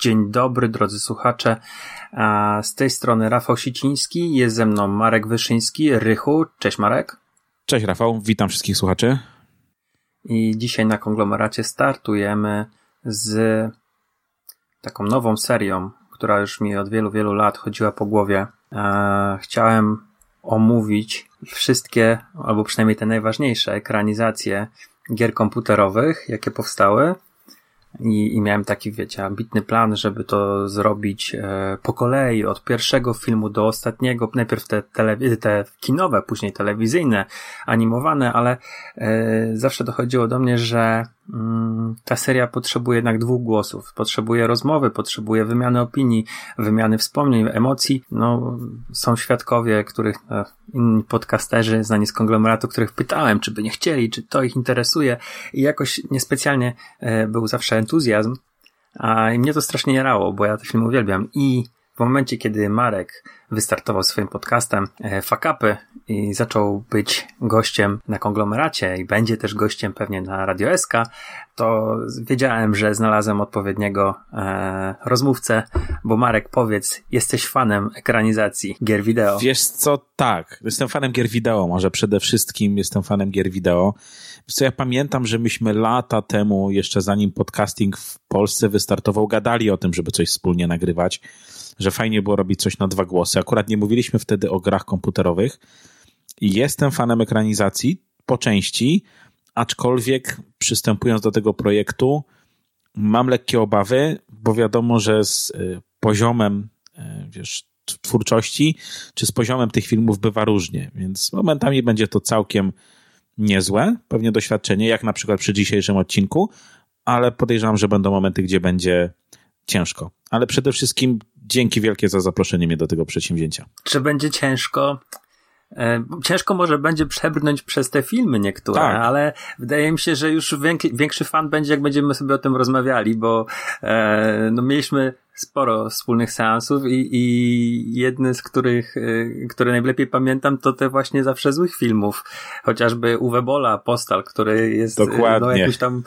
Dzień dobry drodzy słuchacze. Z tej strony Rafał Siciński, jest ze mną Marek Wyszyński, Rychu. Cześć Marek. Cześć Rafał, witam wszystkich słuchaczy. I dzisiaj na konglomeracie startujemy z taką nową serią, która już mi od wielu, wielu lat chodziła po głowie. Chciałem omówić wszystkie, albo przynajmniej te najważniejsze ekranizacje gier komputerowych, jakie powstały i, I miałem taki, wiecie, ambitny plan, żeby to zrobić e, po kolei, od pierwszego filmu do ostatniego, najpierw te, telewi- te kinowe, później telewizyjne, animowane, ale e, zawsze dochodziło do mnie, że ta seria potrzebuje jednak dwóch głosów. Potrzebuje rozmowy, potrzebuje wymiany opinii, wymiany wspomnień, emocji. No, są świadkowie, których e, inni podcasterzy znani z konglomeratu, których pytałem, czy by nie chcieli, czy to ich interesuje i jakoś niespecjalnie e, był zawsze entuzjazm, a mnie to strasznie jarało, bo ja te filmy uwielbiam i w momencie, kiedy Marek wystartował swoim podcastem e, Fakapy i zaczął być gościem na konglomeracie i będzie też gościem pewnie na Radio SK, to wiedziałem, że znalazłem odpowiedniego e, rozmówcę, bo Marek, powiedz, jesteś fanem ekranizacji gier wideo. Wiesz co, tak, jestem fanem gier wideo, może przede wszystkim jestem fanem gier wideo. Co, ja pamiętam, że myśmy lata temu, jeszcze zanim podcasting w Polsce wystartował, gadali o tym, żeby coś wspólnie nagrywać że fajnie było robić coś na dwa głosy. Akurat nie mówiliśmy wtedy o grach komputerowych. Jestem fanem ekranizacji po części, aczkolwiek przystępując do tego projektu, mam lekkie obawy, bo wiadomo, że z y, poziomem y, wiesz, twórczości, czy z poziomem tych filmów bywa różnie, więc momentami będzie to całkiem niezłe, pewnie doświadczenie, jak na przykład przy dzisiejszym odcinku, ale podejrzewam, że będą momenty, gdzie będzie ciężko. Ale przede wszystkim dzięki wielkie za zaproszenie mnie do tego przedsięwzięcia. Czy będzie ciężko? E, ciężko może będzie przebrnąć przez te filmy niektóre, tak. ale wydaje mi się, że już większy fan będzie, jak będziemy sobie o tym rozmawiali, bo e, no, mieliśmy sporo wspólnych seansów i, i jedny z których, e, które najlepiej pamiętam, to te właśnie zawsze złych filmów. Chociażby Uwe Bola, Postal, który jest Dokładnie. no, jakiś tam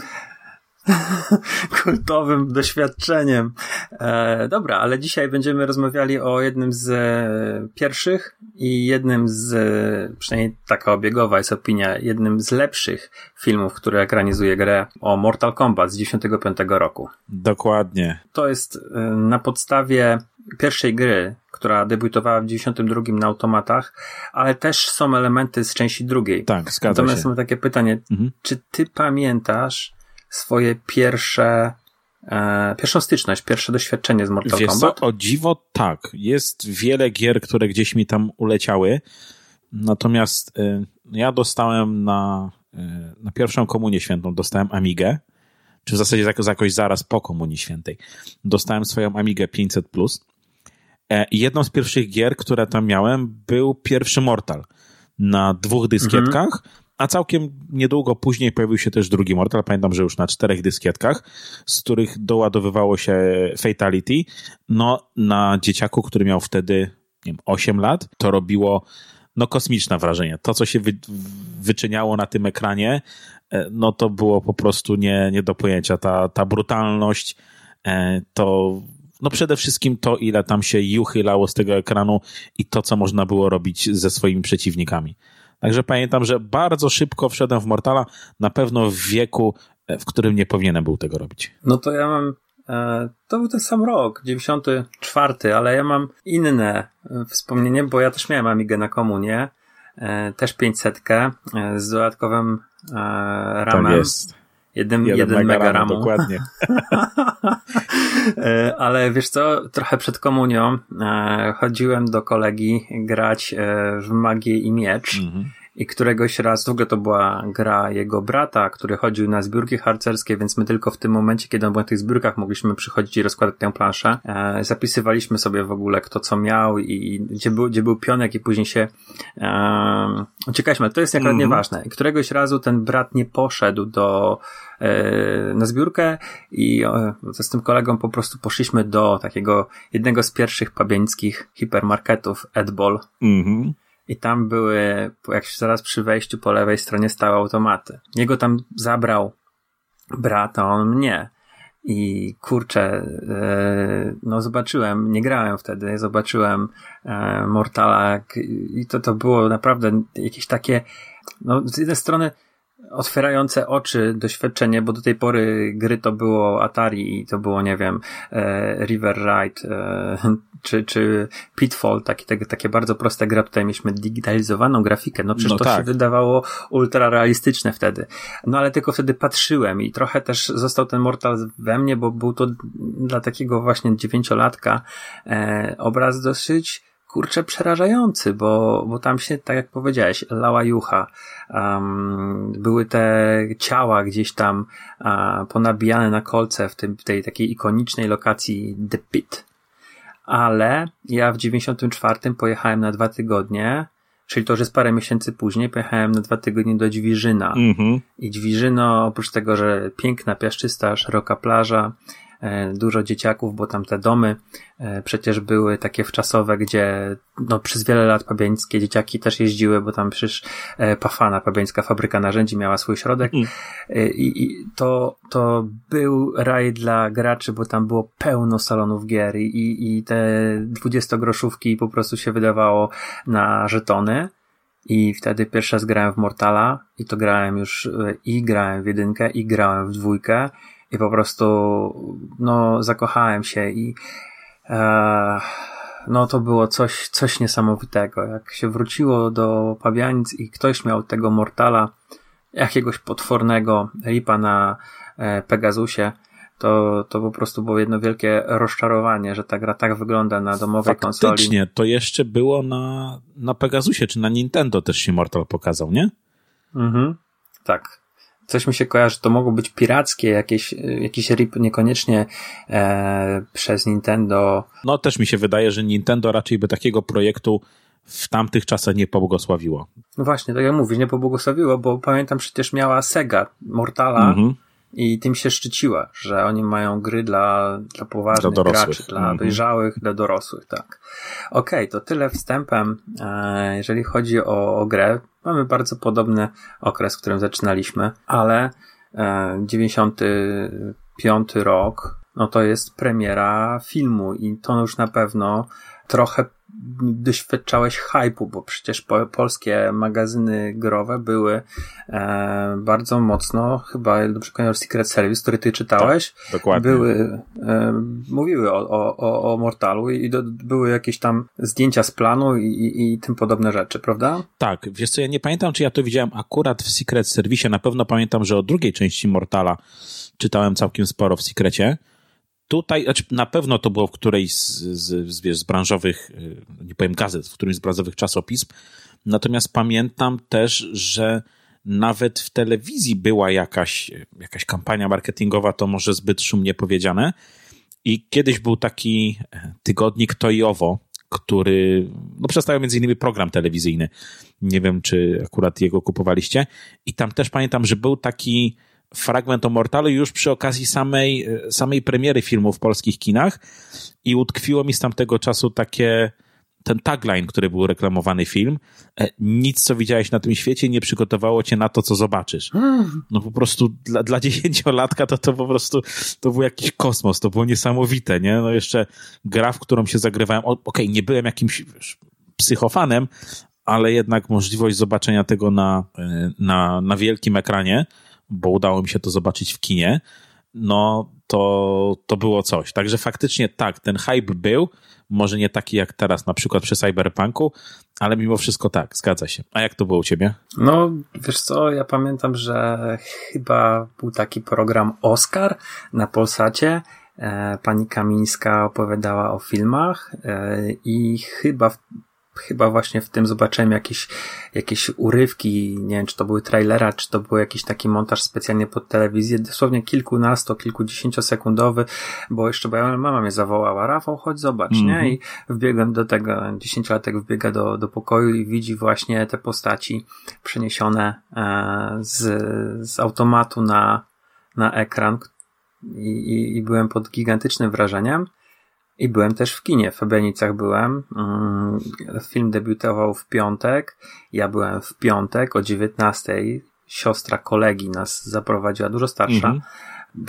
kultowym doświadczeniem. E, dobra, ale dzisiaj będziemy rozmawiali o jednym z e, pierwszych i jednym z, e, przynajmniej taka obiegowa jest opinia, jednym z lepszych filmów, który ekranizuje grę o Mortal Kombat z 95 roku. Dokładnie. To jest e, na podstawie pierwszej gry, która debiutowała w 92 na automatach, ale też są elementy z części drugiej. Tak, zgadza Natomiast się. mam takie pytanie, mhm. czy ty pamiętasz swoje pierwsze e, pierwszą styczność, pierwsze doświadczenie z Mortal Wiesz Kombat? Co, o dziwo tak. Jest wiele gier, które gdzieś mi tam uleciały. Natomiast y, ja dostałem na, y, na pierwszą komunię świętą, dostałem Amigę, czy w zasadzie jakoś zaraz po komunii świętej. Dostałem swoją Amigę 500+. Plus. E, I jedną z pierwszych gier, które tam miałem, był pierwszy Mortal na dwóch dyskietkach. Mhm a całkiem niedługo później pojawił się też drugi Mortal. Pamiętam, że już na czterech dyskietkach, z których doładowywało się Fatality. No, na dzieciaku, który miał wtedy, nie wiem, 8 lat, to robiło no kosmiczne wrażenie. To, co się wy, wyczyniało na tym ekranie, e, no to było po prostu nie, nie do pojęcia. Ta, ta brutalność, e, to no przede wszystkim to, ile tam się juchylało z tego ekranu i to, co można było robić ze swoimi przeciwnikami. Także pamiętam, że bardzo szybko wszedłem w Mortala, na pewno w wieku, e, w którym nie powinienem był tego robić. No to ja mam e, to był ten sam rok, 94, ale ja mam inne e, wspomnienie, bo ja też miałem Amigę na komunie, też 500 z dodatkowym ramem. Tak jest. Jeden, jeden, jeden mega, mega ramu. Dokładnie. Ale wiesz co, trochę przed komunią e, chodziłem do kolegi grać e, w Magię i Miecz. Mhm. I któregoś raz, w ogóle to była gra jego brata, który chodził na zbiórki harcerskie, więc my tylko w tym momencie, kiedy on był na tych zbiórkach, mogliśmy przychodzić i rozkładać tę planszę. E, zapisywaliśmy sobie w ogóle kto co miał i, i gdzie, był, gdzie był pionek i później się e, uciekaliśmy, to jest akurat mm nieważne. I któregoś razu ten brat nie poszedł do e, na zbiórkę i e, z tym kolegą po prostu poszliśmy do takiego jednego z pierwszych pabieńskich hipermarketów Edball. Mhm. I tam były, jak się zaraz przy wejściu po lewej stronie stały automaty. Jego tam zabrał brat, a on mnie. i kurczę, e, no zobaczyłem, nie grałem wtedy, zobaczyłem e, Mortala i to, to było naprawdę jakieś takie, no z jednej strony otwierające oczy doświadczenie, bo do tej pory gry to było Atari i to było, nie wiem, e, River Ride e, czy, czy Pitfall, takie, takie, takie bardzo proste gry. Tutaj mieliśmy digitalizowaną grafikę. No przecież no to tak. się wydawało ultra realistyczne wtedy. No ale tylko wtedy patrzyłem i trochę też został ten Mortal we mnie, bo był to dla takiego właśnie dziewięciolatka e, obraz dosyć kurczę przerażający, bo, bo tam się, tak jak powiedziałeś, lała jucha. Um, były te ciała gdzieś tam uh, ponabijane na kolce w tym, tej takiej ikonicznej lokacji The Pit. Ale ja w 94 pojechałem na dwa tygodnie, czyli to już jest parę miesięcy później, pojechałem na dwa tygodnie do Dźwiżyna. Mm -hmm. I Dźwiżyno, oprócz tego, że piękna, piaszczysta, szeroka plaża, dużo dzieciaków, bo tam te domy e, przecież były takie wczasowe, gdzie no, przez wiele lat pabiańskie dzieciaki też jeździły, bo tam przecież e, Pafana, pabiańska fabryka narzędzi miała swój środek mm. I, i to, to był raj dla graczy, bo tam było pełno salonów gier i, i te dwudziestogroszówki po prostu się wydawało na żetony. I wtedy pierwszy raz grałem w Mortala i to grałem już i grałem w jedynkę i grałem w dwójkę i po prostu no zakochałem się i e, no to było coś, coś niesamowitego. Jak się wróciło do Pawianic i ktoś miał tego Mortala, jakiegoś potwornego ripa na e, Pegasusie, to, to po prostu było jedno wielkie rozczarowanie, że ta gra tak wygląda na domowej Faktycznie, konsoli. Faktycznie, to jeszcze było na, na Pegasusie, czy na Nintendo też się Mortal pokazał, nie? Mhm, tak coś mi się kojarzy, to mogło być pirackie, jakieś, jakiś RIP niekoniecznie e, przez Nintendo. No też mi się wydaje, że Nintendo raczej by takiego projektu w tamtych czasach nie pobłogosławiło. No właśnie, tak jak mówisz, nie pobłogosławiło, bo pamiętam przecież miała Sega Mortala mhm. I tym się szczyciła, że oni mają gry dla, dla poważnych dla graczy, dla mhm. dojrzałych, dla dorosłych, tak. Okej, okay, to tyle wstępem, e, jeżeli chodzi o, o grę. Mamy bardzo podobny okres, w którym zaczynaliśmy, ale 95 e, rok, no to jest premiera filmu i to już na pewno trochę doświadczałeś hypu, bo przecież po, polskie magazyny growe były e, bardzo mocno, chyba dobrze kojarzę Secret Service, który ty czytałeś. Tak, dokładnie. Były, e, mówiły o, o, o Mortalu i do, były jakieś tam zdjęcia z planu i, i, i tym podobne rzeczy, prawda? Tak, wiesz co, ja nie pamiętam, czy ja to widziałem akurat w Secret Service, na pewno pamiętam, że o drugiej części Mortala czytałem całkiem sporo w Secrecie, Tutaj, znaczy na pewno to było w którejś z, z, z, z branżowych, y, nie powiem gazet, w którymś z branżowych czasopism. Natomiast pamiętam też, że nawet w telewizji była jakaś, jakaś kampania marketingowa, to może zbyt szumnie powiedziane. I kiedyś był taki e, tygodnik Toyowo, który no, przedstawiał między innymi program telewizyjny. Nie wiem, czy akurat jego kupowaliście. I tam też pamiętam, że był taki fragment o Mortalu już przy okazji samej, samej premiery filmu w polskich kinach i utkwiło mi z tamtego czasu takie ten tagline, który był reklamowany film, e, nic co widziałeś na tym świecie nie przygotowało cię na to, co zobaczysz. No po prostu dla, dla dziesięciolatka to, to po prostu to był jakiś kosmos, to było niesamowite, nie? No jeszcze gra, w którą się zagrywałem, okej, okay, nie byłem jakimś wiesz, psychofanem, ale jednak możliwość zobaczenia tego na, e, na, na wielkim ekranie, bo udało mi się to zobaczyć w kinie, no to, to było coś. Także faktycznie tak, ten hype był, może nie taki jak teraz na przykład przy Cyberpunku, ale mimo wszystko tak, zgadza się. A jak to było u ciebie? No, wiesz co, ja pamiętam, że chyba był taki program Oscar na Polsacie, e, Pani Kamińska opowiadała o filmach e, i chyba chyba właśnie w tym zobaczyłem jakieś, jakieś urywki, nie wiem, czy to były trailera, czy to był jakiś taki montaż specjalnie pod telewizję, dosłownie kilkunasto, kilkudziesięciosekundowy, bo jeszcze moja mama mnie zawołała, Rafał, chodź zobacz, mm -hmm. nie? Mhm. I wbiegłem do tego, dziesięciolatek wbiega do, do pokoju i widzi właśnie te postaci przeniesione e, z, z automatu na, na ekran i, i, i byłem pod gigantycznym wrażeniem. I byłem też w kinie, w Fabianicach byłem. Mm, film debiutował w piątek. Ja byłem w piątek o 19. Siostra kolegi nas zaprowadziła, dużo starsza. Mhm.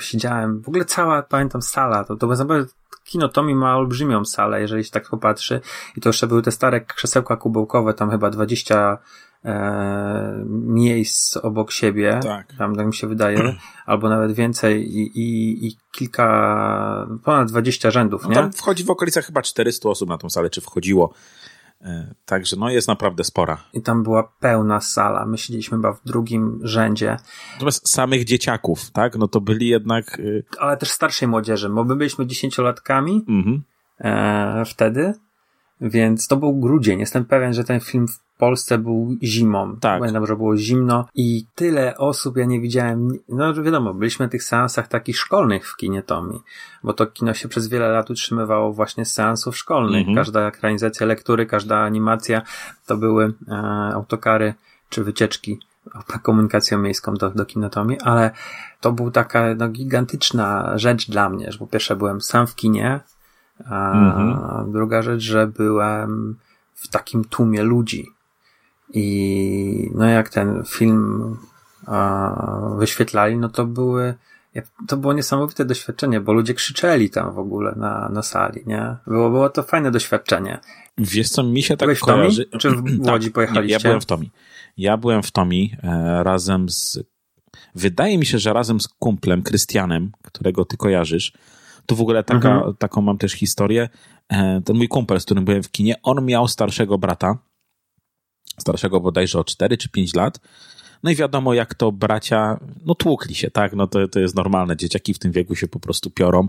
siedziałem, w ogóle cała, pamiętam, sala, to, to naprawdę kino Tomi ma olbrzymią salę, jeżeli się tak popatrzy i to jeszcze były te stare krzesełka kubełkowe, tam chyba 20 e, miejsc obok siebie, Tak. tam tak mi się wydaje, albo nawet więcej i, i, i kilka, ponad 20 rzędów, No nie? tam wchodzi w okolicach chyba 400 osób na tą salę, czy wchodziło. E, Także no jest naprawdę spora. I tam była pełna sala. My siedzieliśmy chyba w drugim rzędzie, Natomiast samych dzieciaków, tak? No to byli jednak. y, ale też starszej młodzieży, bo my byliśmy dziesięciolatkami mhm. e, wtedy, więc to był grudzień. Jestem pewien, że ten film w Polsce był zimą. Tak. Pamiętam, że było zimno i tyle osób ja nie widziałem. No wiadomo, byliśmy na tych seansach takich szkolnych w kinie Tomi, bo to kino się przez wiele lat utrzymywało właśnie z seansów szkolnych. Mhm. Każda ekranizacja lektury, każda animacja to były e, autokary czy wycieczki komunikacją miejską do, do kinotomii, ale to był taka no, gigantyczna rzecz dla mnie, że po pierwsze byłem sam w kinie, a Mhm. druga rzecz, że byłem w takim tłumie ludzi. I no jak ten film wyświetlali, no to były to było niesamowite doświadczenie, bo ludzie krzyczeli tam w ogóle na, na sali, nie? Było, było to fajne doświadczenie. Wiesz co, mi się tak Byłeś kojarzy... Czy w Łodzi Nie, pojechaliście? ja byłem w Tomi. Ja byłem w Tomi e, razem z... Wydaje mi się, że razem z kumplem, Krystianem, którego ty kojarzysz. Tu w ogóle taka, Mhm. taką mam też historię. E, ten mój kumpel, z którym byłem w kinie, on miał starszego brata, starszego bodajże o 4 czy 5 lat. No i wiadomo, jak to bracia, no tłukli się, tak? No to, to jest normalne. Dzieciaki w tym wieku się po prostu piorą,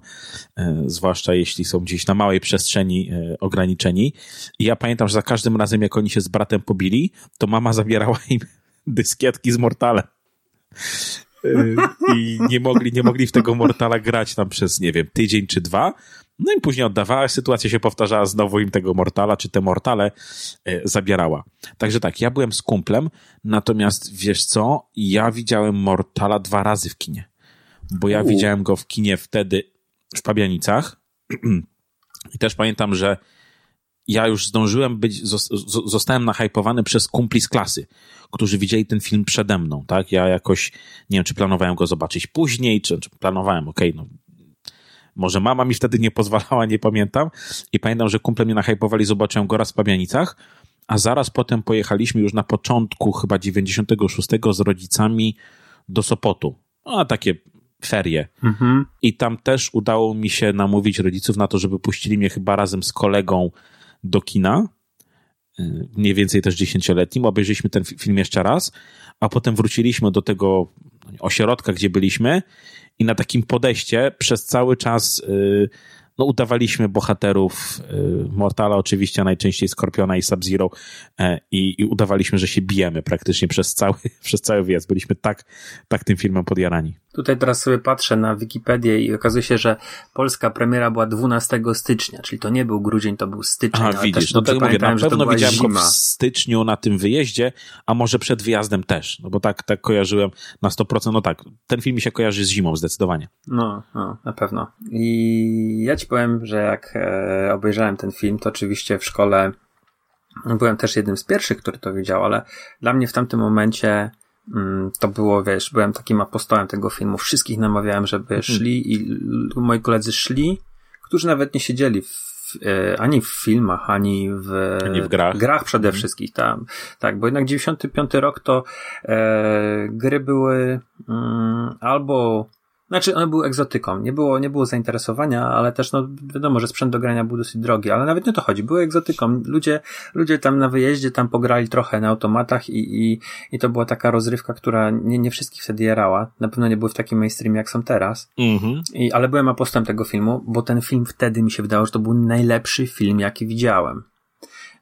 e, zwłaszcza jeśli są gdzieś na małej przestrzeni e, ograniczeni. I ja pamiętam, że za każdym razem, jak oni się z bratem pobili, to mama zabierała im dyskietki z Mortalem. E, I nie mogli, nie mogli w tego Mortala grać tam przez, nie wiem, tydzień czy dwa. No i później oddawała, sytuacja się powtarzała, znowu im tego Mortala, czy te Mortale e, zabierała. Także tak, ja byłem z kumplem, natomiast wiesz co, ja widziałem Mortala dwa razy w kinie. Bo ja U. widziałem go w kinie wtedy w Pabianicach i też pamiętam, że ja już zdążyłem być, zos- zo- zostałem nahypowany przez kumpli z klasy, którzy widzieli ten film przede mną, tak? Ja jakoś, nie wiem, czy planowałem go zobaczyć później, czy, czy planowałem, okej, no może mama mi wtedy nie pozwalała, nie pamiętam. I pamiętam, że kumple mnie nahypowali, zobaczyłem go raz w Pabianicach, a zaraz potem pojechaliśmy już na początku chyba 96 z rodzicami do Sopotu. No, a takie ferie. Mhm. I tam też udało mi się namówić rodziców na to, żeby puścili mnie chyba razem z kolegą do kina. Yy, Mniej więcej też dziesięcioletnim. Obejrzeliśmy ten fi- film jeszcze raz, a potem wróciliśmy do tego ośrodka, gdzie byliśmy i na takim podejście przez cały czas yy, no, udawaliśmy bohaterów yy, Mortala, oczywiście najczęściej Skorpiona i Sub-Zero e, i, i udawaliśmy, że się bijemy praktycznie przez cały, przez cały wyjazd. Byliśmy tak, tak tym filmem podjarani. Tutaj teraz sobie patrzę na Wikipedię i okazuje się, że polska premiera była 12 stycznia, czyli to nie był grudzień, to był styczeń. Aha, ale widzisz, no tak mówię, na pewno widziałem zima. go w styczniu na tym wyjeździe, a może przed wyjazdem też, no bo tak, tak kojarzyłem na 100%, no tak, ten film mi się kojarzy z zimą zdecydowanie. No, no, na pewno. I ja ci powiem, że jak e, obejrzałem ten film, to oczywiście w szkole byłem też jednym z pierwszych, który to widział, ale dla mnie w tamtym momencie to było, wiesz, byłem takim apostołem tego filmu. Wszystkich namawiałem, Mhm. żeby szli i moi koledzy szli, którzy nawet nie siedzieli w, e, ani w filmach, ani w, Ani w grach. grach przede Mhm. wszystkich tam. Tak, bo jednak 95 rok to e, gry były mm, albo znaczy, one były egzotyką. Nie było, nie było zainteresowania, ale też, no, wiadomo, że sprzęt do grania był dosyć drogi, ale nawet nie to chodzi. Były egzotyką. Ludzie, ludzie tam na wyjeździe tam pograli trochę na automatach i, i, i to była taka rozrywka, która nie, nie wszystkich wtedy jarała. Na pewno nie były w takim mainstreamie, jak są teraz. Mhm. I, ale byłem apostem tego filmu, bo ten film wtedy mi się wydało, że to był najlepszy film, jaki widziałem.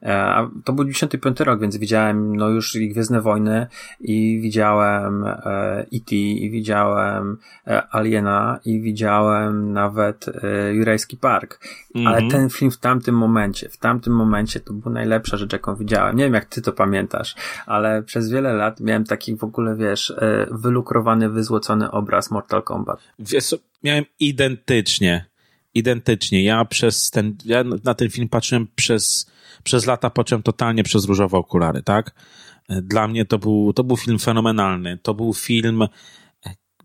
E, A to był 95 rok, więc widziałem no już i Gwiezdne Wojny i widziałem e, E.T. i widziałem e, Aliena i widziałem nawet e, Jurajski Park. Ale Mhm. ten film w tamtym momencie, w tamtym momencie to była najlepsza rzecz, jaką widziałem. Nie wiem, jak ty to pamiętasz, ale przez wiele lat miałem taki w ogóle, wiesz, e, wylukrowany, wyzłocony obraz Mortal Kombat. Wiesz, miałem identycznie, identycznie. Ja przez ten, ja na ten film patrzyłem przez, przez lata, patrzyłem totalnie przez różowe okulary, tak? Dla mnie to był, to był film fenomenalny. To był film,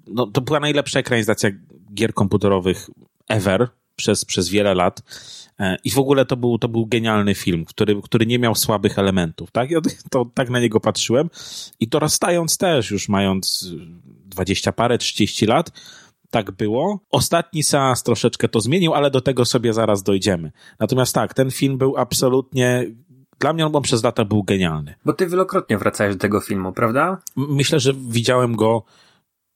no, to była najlepsza ekranizacja gier komputerowych ever przez, przez wiele lat. I w ogóle to był, to był genialny film, który, który nie miał słabych elementów, tak? Ja to, tak na niego patrzyłem i dorastając też, już mając dwadzieścia parę, trzydzieści lat, tak było. Ostatni seans troszeczkę to zmienił, ale do tego sobie zaraz dojdziemy. Natomiast tak, ten film był absolutnie dla mnie on przez lata był genialny. Bo ty wielokrotnie wracałeś do tego filmu, prawda? Myślę, że widziałem go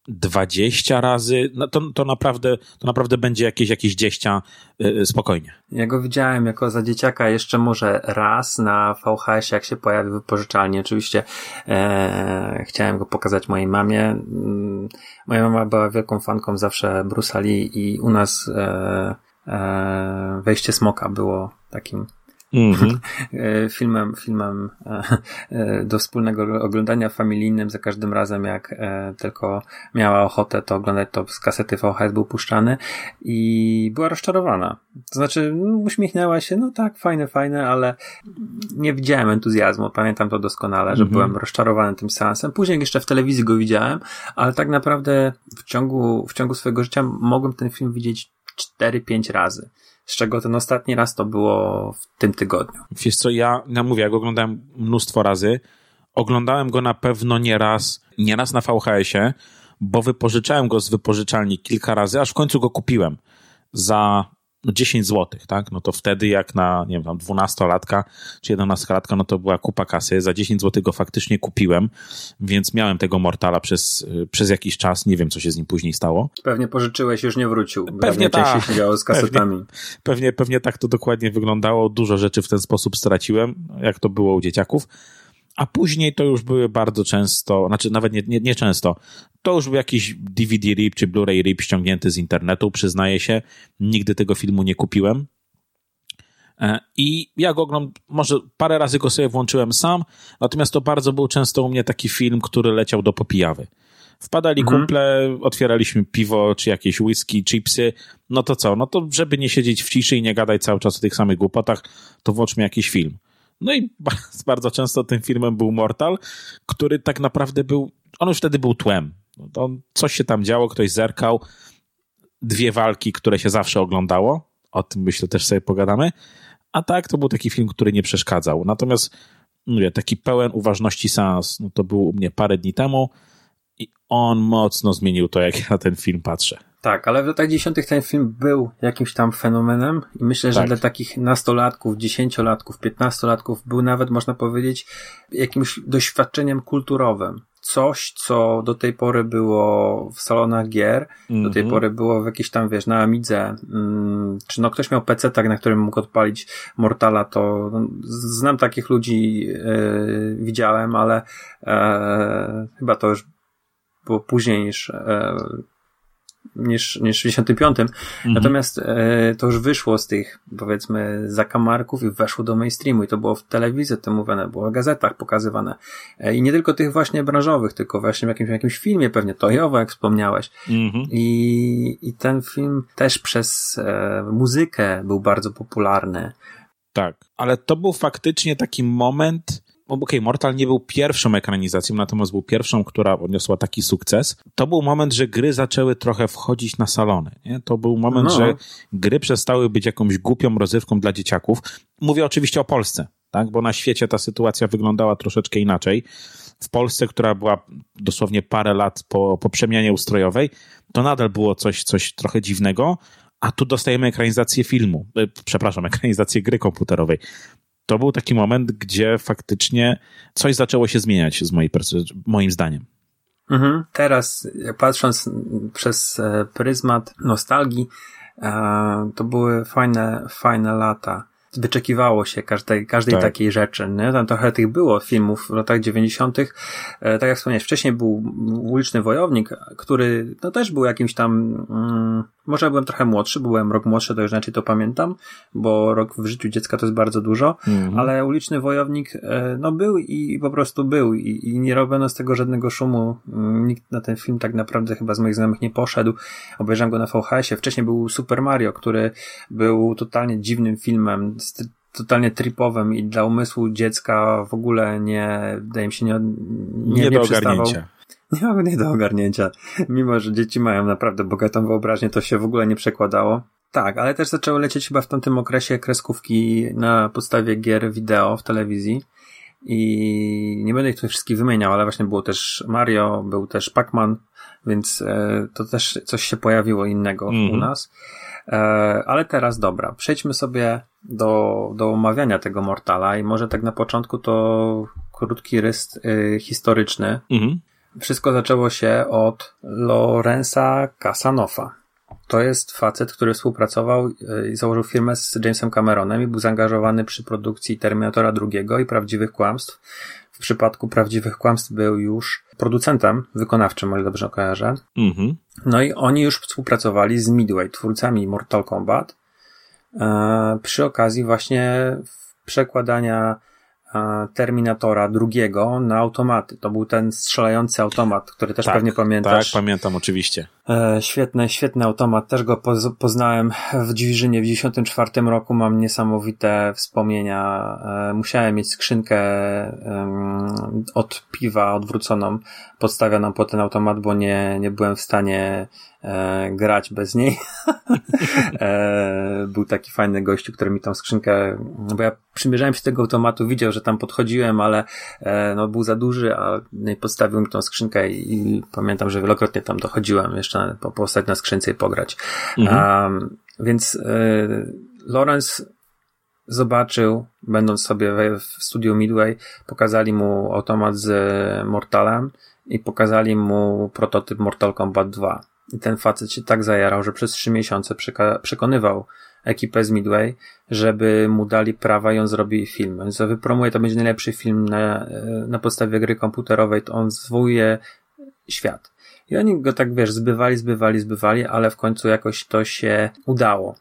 20 razy, no to, to, naprawdę, to naprawdę będzie jakieś, jakieś dzieścia yy, spokojnie. Ja go widziałem jako za dzieciaka jeszcze może raz na VHS, jak się pojawił wypożyczalnie. Oczywiście e, chciałem go pokazać mojej mamie. Mm, moja mama była wielką fanką zawsze Bruce Lee i u nas e, e, Wejście Smoka było takim Mm-hmm. filmem, filmem e, e, do wspólnego oglądania familijnym za każdym razem, jak tylko miała ochotę to oglądać, to z kasety VHS był puszczany i była rozczarowana. To znaczy, no, uśmiechnęła się, no tak, fajne, fajne, ale nie widziałem entuzjazmu. Pamiętam to doskonale, że mm-hmm. byłem rozczarowany tym seansem. Później jeszcze w telewizji go widziałem, ale tak naprawdę w ciągu, w ciągu swojego życia mogłem ten film widzieć 4-5 razy z czego ten ostatni raz to było w tym tygodniu. Wiesz co, ja, ja mówię, ja go oglądałem mnóstwo razy. Oglądałem go na pewno nie raz, nie raz na VHS-ie, bo wypożyczałem go z wypożyczalni kilka razy, aż w końcu go kupiłem za 10 zł, tak? No to wtedy jak na, nie wiem, tam 12-latka czy 11-latka, no to była kupa kasy. Za 10 zł go faktycznie kupiłem, więc miałem tego Mortala przez, przez jakiś czas. Nie wiem, co się z nim później stało. Pewnie pożyczyłeś, już nie wrócił. Pewnie tak. się działo z kasetami. Pewnie, pewnie, pewnie tak to dokładnie wyglądało. Dużo rzeczy w ten sposób straciłem, jak to było u dzieciaków a później to już były bardzo często, znaczy nawet nie, nie, nie często, to już był jakiś DVD RIP czy Blu-ray RIP ściągnięty z internetu, przyznaję się, nigdy tego filmu nie kupiłem. E, I ja go oglądam, może parę razy go sobie włączyłem sam, natomiast to bardzo był często u mnie taki film, który leciał do popijawy. Wpadali mhm. kumple, otwieraliśmy piwo, czy jakieś whisky, chipsy, no to co, no to żeby nie siedzieć w ciszy i nie gadać cały czas o tych samych głupotach, to włączmy jakiś film. No i bardzo często tym filmem był Mortal, który tak naprawdę był, on już wtedy był tłem. No coś się tam działo, ktoś zerkał, dwie walki, które się zawsze oglądało, o tym myślę też sobie pogadamy, a tak to był taki film, który nie przeszkadzał. Natomiast mówię, taki pełen uważności seans, no to był u mnie parę dni temu i on mocno zmienił to, jak ja na ten film patrzę. Tak, ale w latach dziesiątych ten film był jakimś tam fenomenem i myślę, że tak. dla takich nastolatków, dziesięciolatków, piętnastolatków był nawet, można powiedzieć, jakimś doświadczeniem kulturowym. Coś, co do tej pory było w salonach gier, mm -hmm. do tej mhm. pory było w jakiejś tam, wiesz, na Amidze, mm, czy no ktoś miał PC tak, na którym mógł odpalić Mortala, to no, znam takich ludzi, yy, widziałem, ale yy, chyba to już było później niż yy, niż, niż w 65. Mhm. Natomiast e, to już wyszło z tych, powiedzmy, zakamarków i weszło do mainstreamu i to było w telewizji to mówione, było w gazetach pokazywane. E, I nie tylko tych właśnie branżowych, tylko właśnie w jakimś, w jakimś filmie, pewnie Toyowo, jak wspomniałeś. Mhm. I, I ten film też przez e, muzykę był bardzo popularny. Tak, ale to był faktycznie taki moment, okej, okay, Mortal nie był pierwszą ekranizacją, natomiast był pierwszą, która odniosła taki sukces. To był moment, że gry zaczęły trochę wchodzić na salony. Nie? To był moment, no. że gry przestały być jakąś głupią rozrywką dla dzieciaków. Mówię oczywiście o Polsce, tak? bo na świecie ta sytuacja wyglądała troszeczkę inaczej. W Polsce, która była dosłownie parę lat po, po przemianie ustrojowej, to nadal było coś, coś trochę dziwnego, a tu dostajemy ekranizację filmu, e, przepraszam, ekranizację gry komputerowej to był taki moment, gdzie faktycznie coś zaczęło się zmieniać z mojej moim zdaniem. Mhm. Teraz, patrząc przez e, pryzmat nostalgii, e, to były fajne, fajne lata wyczekiwało się każdej, każdej tak. takiej rzeczy. Nie? Tam trochę tych było filmów w latach 90. E, tak jak wspomniałeś, wcześniej był uliczny wojownik, który no też był jakimś tam, mm, może byłem trochę młodszy, byłem rok młodszy, to już inaczej to pamiętam, bo rok w życiu dziecka to jest bardzo dużo, mhm. ale uliczny wojownik e, no był i po prostu był i, i nie robiono z tego żadnego szumu. Mm, nikt na ten film tak naprawdę chyba z moich znajomych nie poszedł. Obejrzałem go na VHS-ie. Wcześniej był Super Mario, który był totalnie dziwnym filmem, totalnie tripowym i dla umysłu dziecka w ogóle nie, wydaje mi się, nie, nie, nie, nie do ogarnięcia. nie, nie do ogarnięcia. Mimo, że dzieci mają naprawdę bogatą wyobraźnię, to się w ogóle nie przekładało. Tak, ale też zaczęły lecieć chyba w tamtym okresie kreskówki na podstawie gier wideo w telewizji. I nie będę ich tutaj wszystkich wymieniał, ale właśnie było też Mario, był też Pac-Man, więc e, to też coś się pojawiło innego mm. u mhm. nas. E, ale teraz dobra, przejdźmy sobie do, do omawiania tego Mortala i może tak na początku to krótki rys y, historyczny. Mm. Wszystko zaczęło się od Lorenza Casanofa. To jest facet, który współpracował y, i założył firmę z Jamesem Cameronem i był zaangażowany przy produkcji Terminatora II i Prawdziwych Kłamstw. W przypadku Prawdziwych Kłamstw był już producentem wykonawczym, ile dobrze kojarzę. Mm-hmm. No i oni już współpracowali z Midway, twórcami Mortal Kombat, e, przy okazji właśnie przekładania Terminatora drugiego na automaty. To był ten strzelający automat, który też tak, pewnie pamiętasz. Tak, pamiętam oczywiście. E, świetny, świetny automat. Też go poznałem w Dziwiżynie w 94 roku. Mam niesamowite wspomnienia. E, musiałem mieć skrzynkę od piwa odwróconą, podstawioną pod ten automat, bo nie, nie byłem w stanie e, grać bez niej. e, był taki fajny gościu, który mi tą skrzynkę, bo ja przymierzałem się tego automatu, widział, że tam podchodziłem, ale e, no, był za duży, a podstawił mi tą skrzynkę i, i, pamiętam, że wielokrotnie tam dochodziłem jeszcze po, postać na skrzynce i pograć. Mhm. Um, więc e, Lawrence zobaczył, będąc sobie w, w studiu Midway, pokazali mu automat z Mortalem i pokazali mu prototyp Mortal Kombat 2 i ten facet się tak zajarał, że przez trzy miesiące przekonywał ekipę z Midway, żeby mu dali prawa i on zrobi film. On wypromuje, to będzie najlepszy film na, na podstawie gry komputerowej, to on zwołuje świat. I oni go tak, wiesz, zbywali, zbywali, zbywali, ale w końcu jakoś to się udało.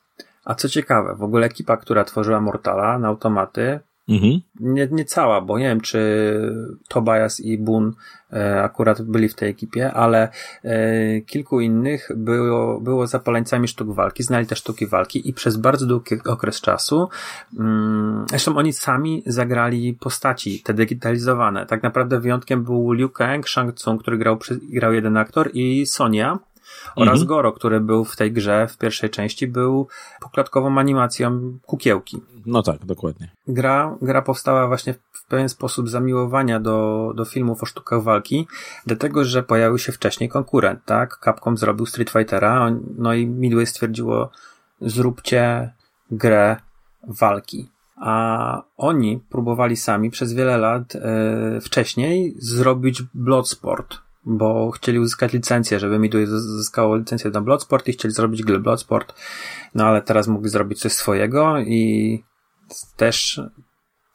A co ciekawe, w ogóle ekipa, która tworzyła Mortala na automaty, Mhm. Nie, nie cała, bo nie wiem, czy Tobias i Boon e, akurat byli w tej ekipie, ale e, kilku innych było, było zapaleńcami sztuk walki, znali te sztuki walki i przez bardzo długi okres czasu, mm, zresztą oni sami zagrali postaci, te digitalizowane. Tak naprawdę wyjątkiem był Liu Kang, Shang Tsung, który grał, grał jeden aktor i Sonia, oraz mhm. Goro, który był w tej grze w pierwszej części, był poklatkową animacją kukiełki. No tak, dokładnie. Gra, gra powstała właśnie w pewien sposób zamiłowania do, do filmów o sztukach walki, dlatego, że pojawił się wcześniej konkurent, tak? Capcom zrobił Street Fightera, no i Midway stwierdziło, zróbcie grę walki. A oni próbowali sami przez wiele lat yy, wcześniej zrobić Bloodsport, bo chcieli uzyskać licencję, żeby mi tu zyskało licencję na Bloodsport i chcieli zrobić grę Bloodsport, no ale teraz mogli zrobić coś swojego i też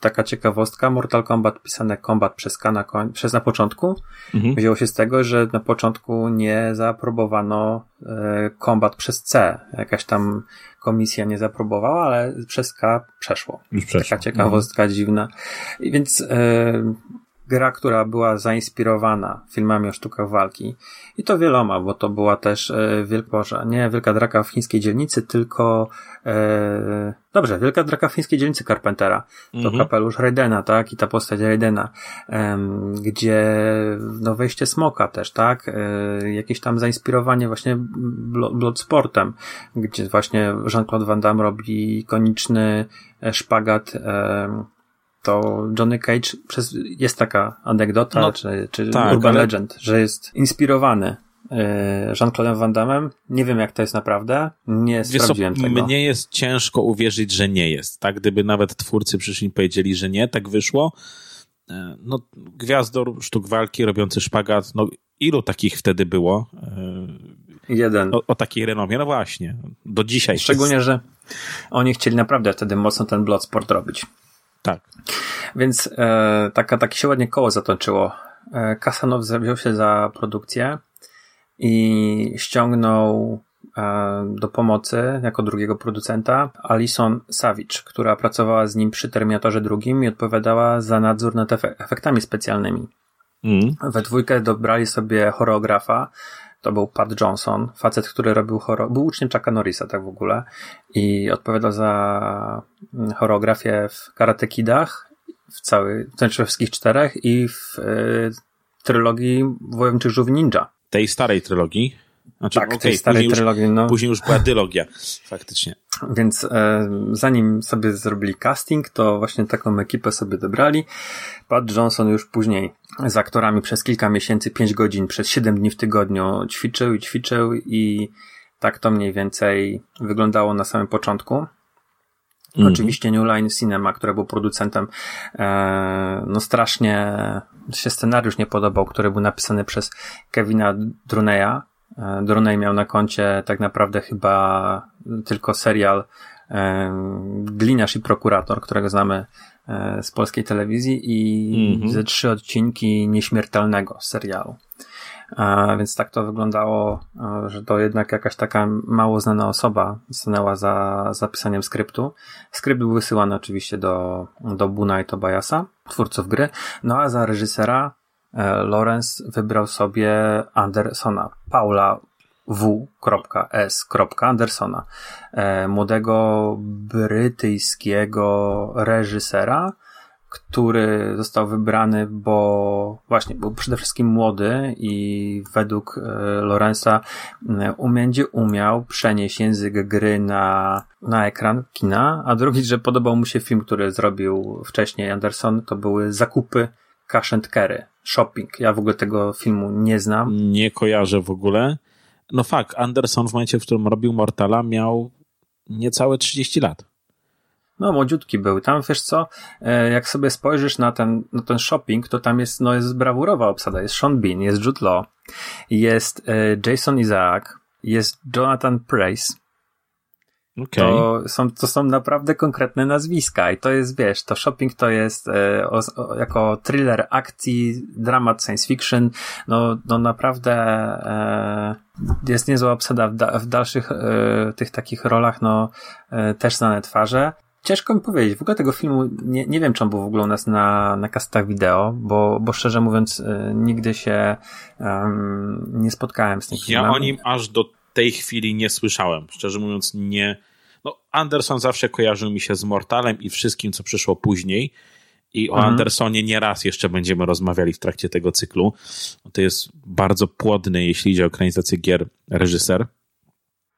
taka ciekawostka, Mortal Kombat pisane Kombat przez K na, koń, przez na początku mhm. wzięło się z tego, że na początku nie zaaprobowano e, Kombat przez C. Jakaś tam komisja nie zaaprobowała, ale przez K przeszło. przeszło. Taka ciekawostka mhm. dziwna. I więc e, gra, która była zainspirowana filmami o sztukach walki. I to wieloma, bo to była też e, Wielka, nie Wielka Draka w chińskiej dzielnicy, tylko e, dobrze, Wielka Draka w chińskiej dzielnicy Carpentera. To mhm. kapelusz Raidena, tak? I ta postać Raidena, e, gdzie no wejście Smoka też, tak? E, jakieś tam zainspirowanie właśnie Bloodsportem, gdzie właśnie Jean-Claude Van Damme robi ikoniczny e, szpagat e, to Johnny Cage, przez, jest taka anegdota, no, czy, czy tak, urban ale... legend, że jest inspirowany e, Jean-Claude Van Damme. Nie wiem, jak to jest naprawdę. Nie Wiesz sprawdziłem co, tego. Mnie jest ciężko uwierzyć, że nie jest. Tak, gdyby nawet twórcy przyszli i powiedzieli, że nie, tak wyszło. E, no, gwiazdor sztuk walki robiący szpagat, no ilu takich wtedy było? E, Jeden. O, o takiej renomie, no właśnie. Do dzisiaj. Szczególnie, jest... że oni chcieli naprawdę wtedy mocno ten Bloodsport robić. Tak. Więc e, taka, takie się ładnie koło zatoczyło. E, Kasanow wziął się za produkcję i ściągnął e, do pomocy jako drugiego producenta Alison Savage, która pracowała z nim przy Terminatorze drugim i odpowiadała za nadzór nad efektami specjalnymi. Mm. We dwójkę dobrali sobie choreografa, to był Pat Johnson, facet, który robił choro, był uczniem Chucka Norrisa, tak w ogóle, i odpowiadał za mm, choreografię w Karate Kidach, w cały, znaczy we wszystkich czterech i w y, trylogii Wojowniczych Żółwi Ninja. Tej starej trylogii? Znaczy, tak, okay, tej starej później trylogii. Już, no. Później już była dylogia, faktycznie. Więc e, zanim sobie zrobili casting, to właśnie taką ekipę sobie dobrali. Pat Johnson już później z aktorami przez kilka miesięcy, pięć godzin, przez siedem dni w tygodniu ćwiczył i ćwiczył i tak to mniej więcej wyglądało na samym początku. Mhm. Oczywiście New Line Cinema, który był producentem, e, no strasznie się scenariusz nie podobał, który był napisany przez Kevina Druneya. Drunej miał na koncie tak naprawdę chyba tylko serial e, Gliniarz i prokurator, którego znamy e, z polskiej telewizji i mhm. ze trzy odcinki nieśmiertelnego serialu. A więc tak to wyglądało, e, że to jednak jakaś taka mało znana osoba stanęła za zapisaniem skryptu. Skrypt był wysyłany oczywiście do, do Buna i Tobiasa, twórców gry. No a za reżysera e, Lawrence wybrał sobie Andersona, Paula W.S. Andersona, młodego brytyjskiego reżysera, który został wybrany, bo właśnie był przede wszystkim młody i według e, Lorenza będzie umiał przenieść język gry na, na ekran kina, a drugi, że podobał mu się film, który zrobił wcześniej Anderson, to były zakupy Cash and Carry, shopping. Ja w ogóle tego filmu nie znam. Nie kojarzę w ogóle. No fakt, Anderson w momencie, w którym robił Mortala miał niecałe 30 lat. No, młodziutki był. Tam, wiesz co, e, jak sobie spojrzysz na ten, na ten shopping, to tam jest, no, jest brawurowa obsada. Jest Sean Bean, jest Jude Law, jest e, Jason Isaac, jest Jonathan Price. Okay. To, są, to są naprawdę konkretne nazwiska i to jest, wiesz, to shopping to jest e, o, o, jako thriller akcji, dramat science fiction, no, no naprawdę e, jest niezła obsada w, da, w dalszych e, tych takich rolach, no e, też znane twarze. Ciężko mi powiedzieć. W ogóle tego filmu nie, nie wiem, czy on był w ogóle u nas na, na kastach wideo, bo, bo szczerze mówiąc, y, nigdy się um, nie spotkałem z tym filmem. Ja o nim aż do tej chwili nie słyszałem. Szczerze mówiąc, nie. No, Anderson zawsze kojarzył mi się z Mortalem i wszystkim, co przyszło później. I o mhm. Andersonie nie raz jeszcze będziemy rozmawiali w trakcie tego cyklu. To jest bardzo płodny, jeśli idzie o ekranizację gier, reżyser.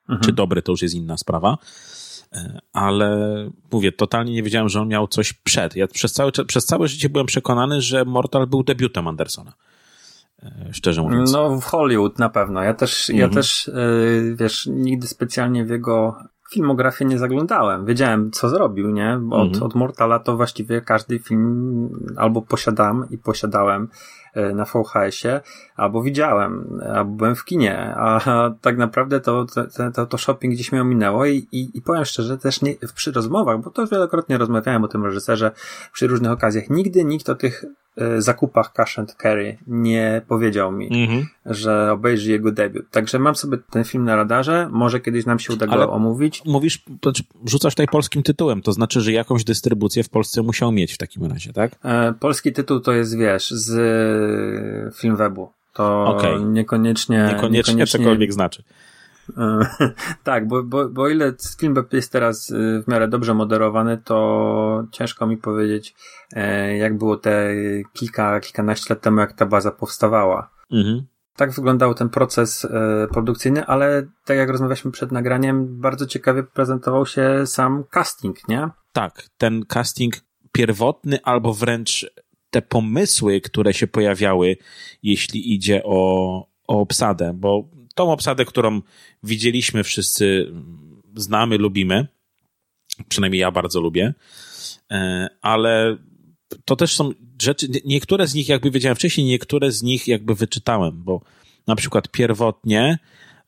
Mhm. Czy dobry, to już jest inna sprawa. E, ale mówię, totalnie nie wiedziałem, że on miał coś przed. Ja przez całe, przez całe życie byłem przekonany, że Mortal był debiutem Andersona. E, szczerze mówiąc. No, w Hollywood na pewno. Ja też, mhm. ja też, yy, wiesz, nigdy specjalnie w jego filmografię nie zaglądałem. Wiedziałem, co zrobił, nie? Od, mhm. od Mortala to właściwie każdy film albo posiadam i posiadałem E, na VHS-ie, albo widziałem, albo byłem w kinie, a tak naprawdę to, to, to shopping gdzieś mnie ominęło i, i, i powiem szczerze, też nie, przy rozmowach, bo to wielokrotnie rozmawiałem o tym reżyserze przy różnych okazjach, nigdy nikt o tych e, zakupach Cash and Carry nie powiedział mi, mm-hmm. że obejrzy jego debiut. Także mam sobie ten film na radarze, może kiedyś nam się uda go Ale omówić. Mówisz, znaczy rzucasz tutaj polskim tytułem, to znaczy, że jakąś dystrybucję w Polsce musiał mieć w takim razie, tak? E, polski tytuł to jest, wiesz, z Filmwebu. To okay. niekoniecznie, niekoniecznie... Niekoniecznie cokolwiek znaczy. tak, bo, bo, bo ile Filmweb jest teraz y, w miarę dobrze moderowany, to ciężko mi powiedzieć, e, jak było te kilka, kilkanaście lat temu, jak ta baza powstawała. Mhm. Tak wyglądał ten proces e, produkcyjny, ale tak jak rozmawialiśmy przed nagraniem, bardzo ciekawie prezentował się sam casting, nie? Tak, ten casting pierwotny albo wręcz te pomysły, które się pojawiały, jeśli idzie o, o obsadę, bo tą obsadę, którą widzieliśmy wszyscy, znamy, lubimy, przynajmniej ja bardzo lubię, e, ale to też są rzeczy, niektóre z nich jakby wiedziałem wcześniej, niektóre z nich jakby wyczytałem, bo na przykład pierwotnie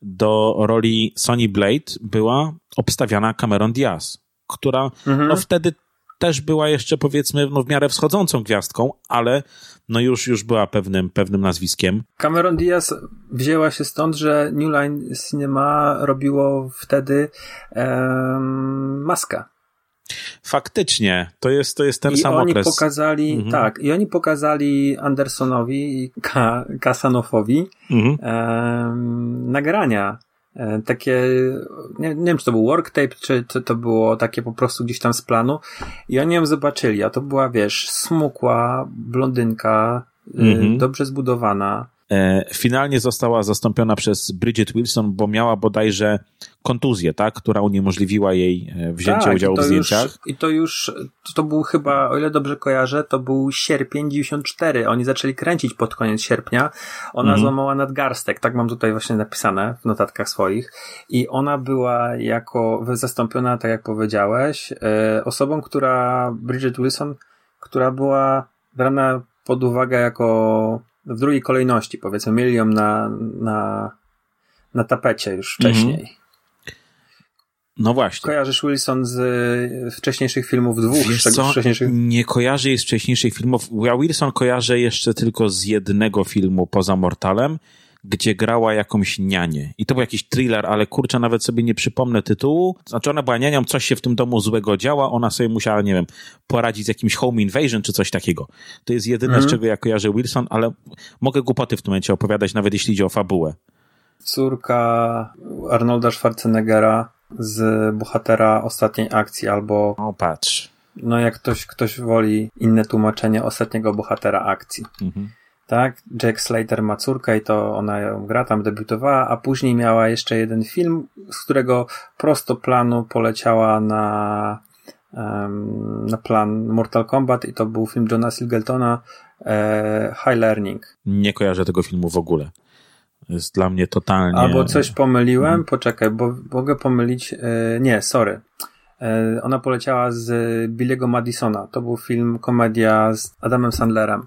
do roli Sony Blade była obstawiana Cameron Diaz, która mhm. no wtedy też była jeszcze powiedzmy no, w miarę wschodzącą gwiazdką, ale no już, już była pewnym, pewnym nazwiskiem. Cameron Diaz wzięła się stąd, że New Line Cinema robiło wtedy um, maskę. Faktycznie, to jest, to jest ten I sam oni okres. pokazali, mhm. tak, i oni pokazali Andersonowi i Kasanofowi mhm. um, nagrania takie, nie, nie wiem czy to był worktape, czy, czy to było takie po prostu gdzieś tam z planu i oni ją zobaczyli, a to była, wiesz, smukła blondynka mhm. dobrze zbudowana. E, finalnie została zastąpiona przez Bridget Wilson, bo miała bodajże kontuzję, tak, która uniemożliwiła jej e, wzięcie tak, udziału w zdjęciach. Już, I to już, to był chyba, o ile dobrze kojarzę, to był sierpień 94. Oni zaczęli kręcić pod koniec sierpnia. Ona mhm. złamała nadgarstek, tak mam tutaj właśnie napisane w notatkach swoich. I ona była jako zastąpiona, tak jak powiedziałeś, e, osobą, która, Bridget Wilson, która była brana pod uwagę jako w drugiej kolejności, powiedzmy, mieli ją na, na, na tapecie już wcześniej. Mhm. No właśnie. Kojarzysz Wilson z e, wcześniejszych filmów dwóch? Wiesz co? Wcześniejszych... Nie kojarzę jej z wcześniejszych filmów. Ja Wilson kojarzę jeszcze tylko z jednego filmu poza Mortalem gdzie grała jakąś nianię. I to był jakiś thriller, ale kurczę, nawet sobie nie przypomnę tytułu. Znaczy ona była nianią, coś się w tym domu złego działa, ona sobie musiała, nie wiem, poradzić z jakimś home invasion czy coś takiego. To jest jedyne, mm. z czego ja kojarzę Wilson, ale mogę głupoty w tym momencie opowiadać, nawet jeśli idzie o fabułę. Córka Arnolda Schwarzeneggera z bohatera ostatniej akcji, albo... O, patrz. No jak ktoś, ktoś woli inne tłumaczenie ostatniego bohatera akcji. Mhm tak? Jack Slater ma córkę i to ona ją gra, tam debiutowała, a później miała jeszcze jeden film, z którego prosto planu poleciała na, um, na plan Mortal Kombat i to był film Johna Singletona e, High Learning. Nie kojarzę tego filmu w ogóle. Jest dla mnie totalnie... Albo coś pomyliłem? Hmm. Poczekaj, bo mogę pomylić... E, nie, sorry. E, ona poleciała z Billy'ego Madisona. To był film, komedia z Adamem Sandlerem.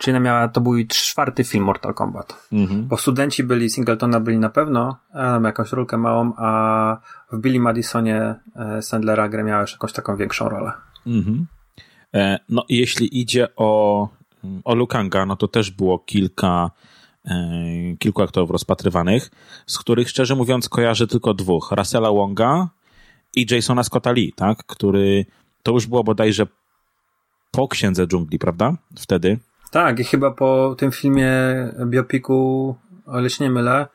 Czyli ona miała, to był czwarty film Mortal Kombat. Mhm. Bo studenci byli, Singletona byli na pewno, ale jakąś rolkę małą, a w Billy Madisonie e, Sandlera grę miała już jakąś taką większą rolę. Mhm. E, no jeśli idzie o, o Lukanga, no to też było kilka e, kilku aktorów rozpatrywanych, z których szczerze mówiąc kojarzę tylko dwóch. Russella Wonga i Jasona Scotta Lee, tak? Który to już było bodajże po Księdze Dżungli, prawda? Wtedy. Tak, i chyba po tym filmie biopiku, o ile się nie mylę,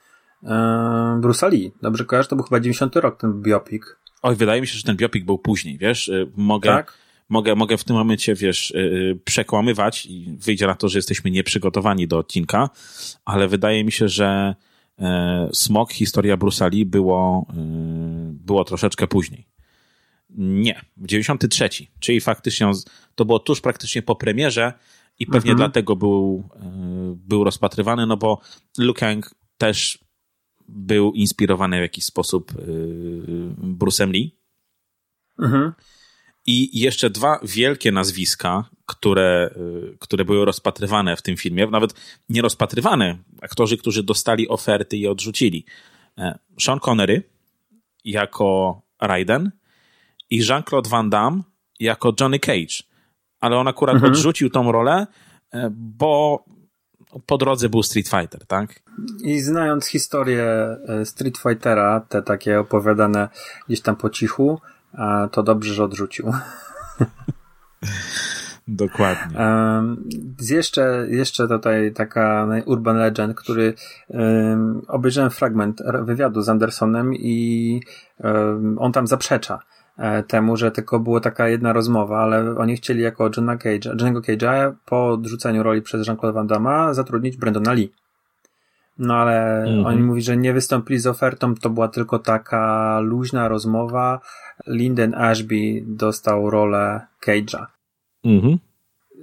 e, Bruce Lee. Dobrze kojarzę? To był chyba 90 rok ten biopik. Oj, wydaje mi się, że ten biopik był później, wiesz? E, mogę, tak? mogę, mogę w tym momencie, wiesz, e, przekłamywać i wyjdzie na to, że jesteśmy nieprzygotowani do odcinka, ale wydaje mi się, że Smok, historia Bruce Lee było, było troszeczkę później. Nie, w 93, czyli faktycznie to było tuż praktycznie po premierze, i pewnie mhm. dlatego był, e, był rozpatrywany, no bo Liu też był inspirowany w jakiś sposób e, Bruce'em Lee. Mhm. I jeszcze dwa wielkie nazwiska, które, e, które były rozpatrywane w tym filmie, nawet nie rozpatrywane, aktorzy, którzy dostali oferty i odrzucili. Sean Connery jako Raiden i Jean-Claude Van Damme jako Johnny Cage ale on akurat mhm. odrzucił tą rolę, e, bo po drodze był Street Fighter, tak? I znając historię e, Street Fightera, te takie opowiadane gdzieś tam po cichu, to dobrze, że odrzucił. Dokładnie. Z jeszcze, jeszcze tutaj taka urban legend, który um, obejrzałem fragment wywiadu z Andersonem i um, on tam zaprzecza E, temu, że tylko była taka jedna rozmowa, ale oni chcieli jako Johna Cage'a, Johnnego Cage'a po odrzuceniu roli przez Jean-Claude Van Damme zatrudnić Brandona Lee. No ale mhm. oni mówi, że nie wystąpili z ofertą, to była tylko taka luźna rozmowa. Lyndon Ashby dostał rolę Cage'a. Mhm.